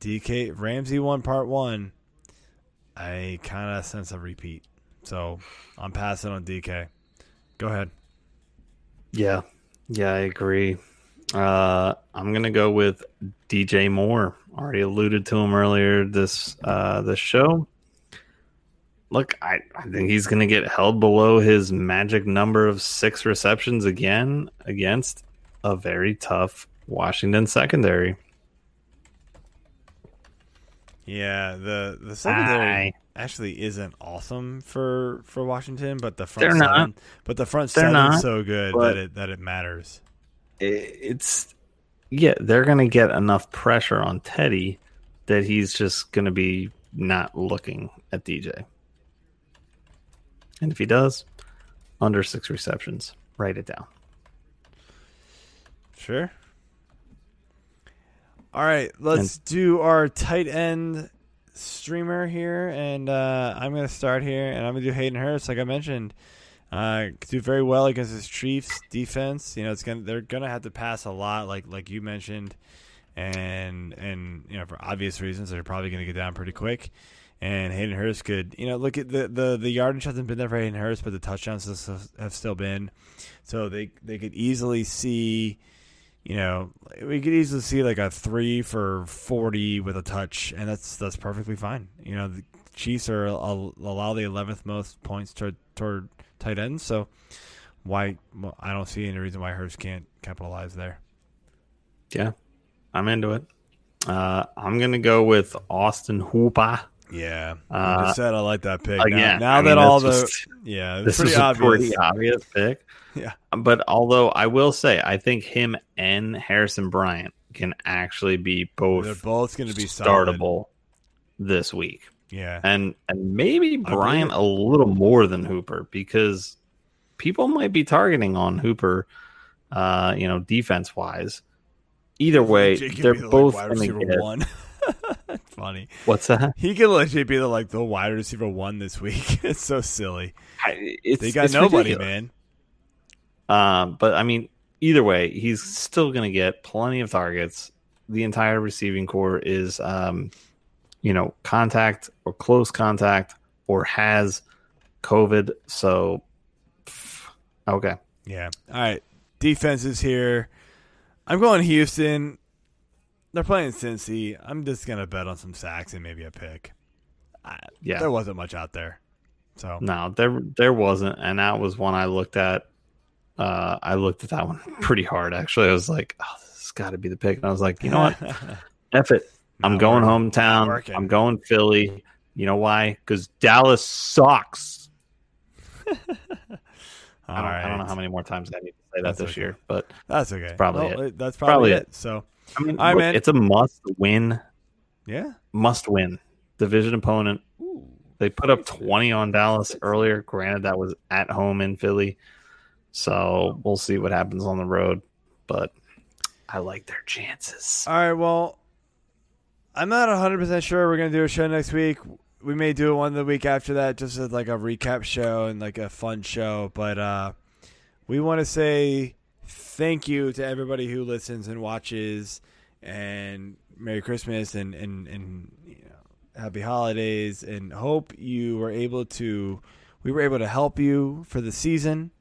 DK Ramsey one part one. I kind of sense a repeat, so I'm passing on DK. Go ahead. Yeah, yeah, I agree. Uh, I'm gonna go with DJ Moore. Already alluded to him earlier this uh, this show. Look, I, I think he's gonna get held below his magic number of six receptions again against a very tough Washington secondary. Yeah, the the secondary Aye. actually isn't awesome for for Washington, but the front They're not. but the front They're seven's not, so good that it that it matters. it's yeah, they're going to get enough pressure on Teddy that he's just going to be not looking at DJ. And if he does, under six receptions, write it down. Sure. All right, let's do our tight end streamer here, and uh, I'm gonna start here, and I'm gonna do Hayden Hurst, like I mentioned. Uh, do very well against this Chiefs defense. You know, it's gonna they're gonna have to pass a lot, like like you mentioned, and and you know for obvious reasons they're probably gonna get down pretty quick. And Hayden Hurst could, you know, look at the the the yardage hasn't been there for Hayden Hurst, but the touchdowns have- have still been. So they they could easily see you know, we could easily see like a three for forty with a touch, and that's that's perfectly fine. You know, the Chiefs are allow the eleventh most points toward toward tight ends, so why? I don't see any reason why Hurst can't capitalize there. Yeah, I'm into it. Uh, I'm gonna go with Austin Hooper. Yeah, I said I like that pick. Again, now, now mean, that all the just, yeah, this pretty is obvious. a pretty obvious pick. Yeah, but although I will say, I think him and Harrison Bryant can actually be both. They're both going to be startable solid. this week. Yeah, and and maybe Bryant a little more than Hooper because people might be targeting on Hooper. Uh, you know, defense wise. Either way, they're both like, going to get one. funny. What's that? He could legit be the like the wide receiver one this week. it's so silly. It's, they got nobody, ridiculous. man. Um, but I mean, either way, he's still going to get plenty of targets. The entire receiving corps is, um, you know, contact or close contact or has COVID. So, okay. Yeah. All right. Defenses here. I'm going Houston. They're playing Cincy. I'm just gonna bet on some sacks and maybe a pick. I, Yeah. there wasn't much out there, so No, there there wasn't, and that was one I looked at. Uh, I looked at that one pretty hard. Actually, I was like, "Oh, this has got to be the pick." And I was like, "You know what? F it. I'm Not going working. Hometown. I'm going Philly. You know why? Because Dallas sucks. All I, don't, right. I don't know how many more times I need to say that That's this okay. year, but That's okay. probably Well, it. That's probably, Probably it. it. So I mean, All right, look, man. it's a must win. yeah. Must win division opponent. They put up 20 on Dallas earlier. Granted, that was at home in Philly. So we'll see what happens on the road. But I like their chances. All right. Well, I'm not 100 percent sure we're gonna do a show next week. We may do one the week after that, just as like a recap show and like a fun show. But uh, we want to say thank you to everybody who listens and watches, and Merry Christmas and and and you know, Happy Holidays, and hope you were able to. We were able to help you for the season,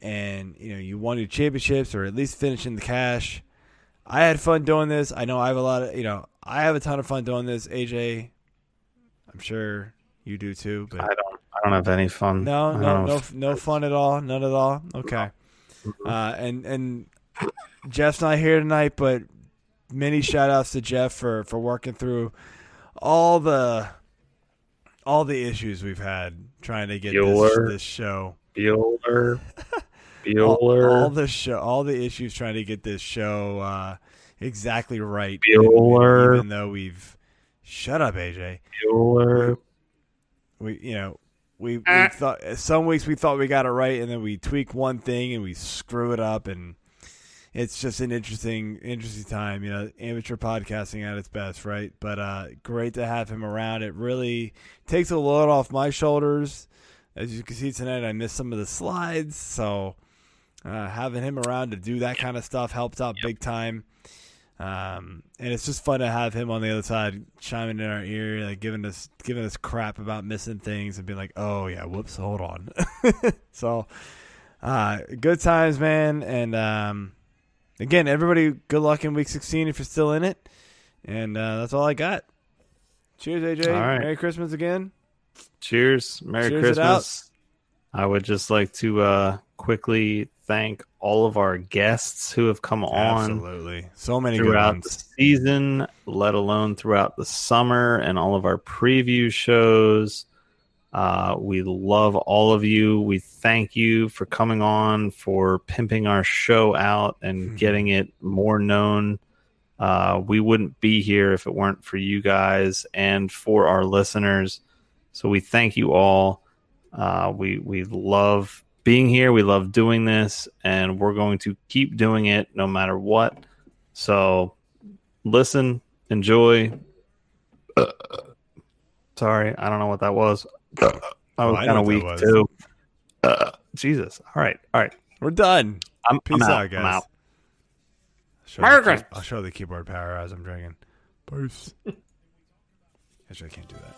and you know you won your championships or at least finishing the cash. I had fun doing this. I know I have a lot of you know I have a ton of fun doing this. AJ, I'm sure you do too. But I don't. I don't have any fun. no, I no, no, no fun at all. None at all. Okay. Uh, and and Jeff's not here tonight, but many shout outs to Jeff for for working through all the all the issues we've had trying to get this, Bueller. this show. Bueller. All, Bueller. all the show, all the issues trying to get this show uh, exactly right. Bueller. Even though we've shut up, AJ. Bueller. We, you know, we, we Ah. thought some weeks we thought we got it right, and then we tweak one thing and we screw it up, and it's just an interesting, interesting time. You know, amateur podcasting at its best, right? But uh, great to have him around. It really takes a load off my shoulders. As you can see tonight, I missed some of the slides, so uh, having him around to do that kind of stuff helps out big time. Um, and it's just fun to have him on the other side, chiming in our ear, like giving us giving us crap about missing things, and being like, "Oh yeah, whoops, hold on." so, uh, good times, man. And um, again, everybody, good luck in week sixteen if you're still in it. And uh, that's all I got. Cheers, AJ. All right. Merry Christmas again. Cheers. Merry Cheers. Christmas. I would just like to uh, quickly thank all of our guests who have come on Absolutely, so many throughout the season, let alone throughout the summer and all of our preview shows. Uh, we love all of you. We thank you for coming on, for pimping our show out and Mhm. getting it more known. Uh, we wouldn't be here if it weren't for you guys and for our listeners. So we thank you all. Uh, we we love being here. We love doing this, and we're going to keep doing it no matter what. So listen, enjoy. Uh, sorry, I don't know what that was. I was Oh, I know kind of weak too. Uh, Jesus. All right. All right. We're done. I'm, Peace I'm out, out. guys. I'm out. Show the. I'll show the keyboard power as I'm drinking. Peace. Actually, I can't do that.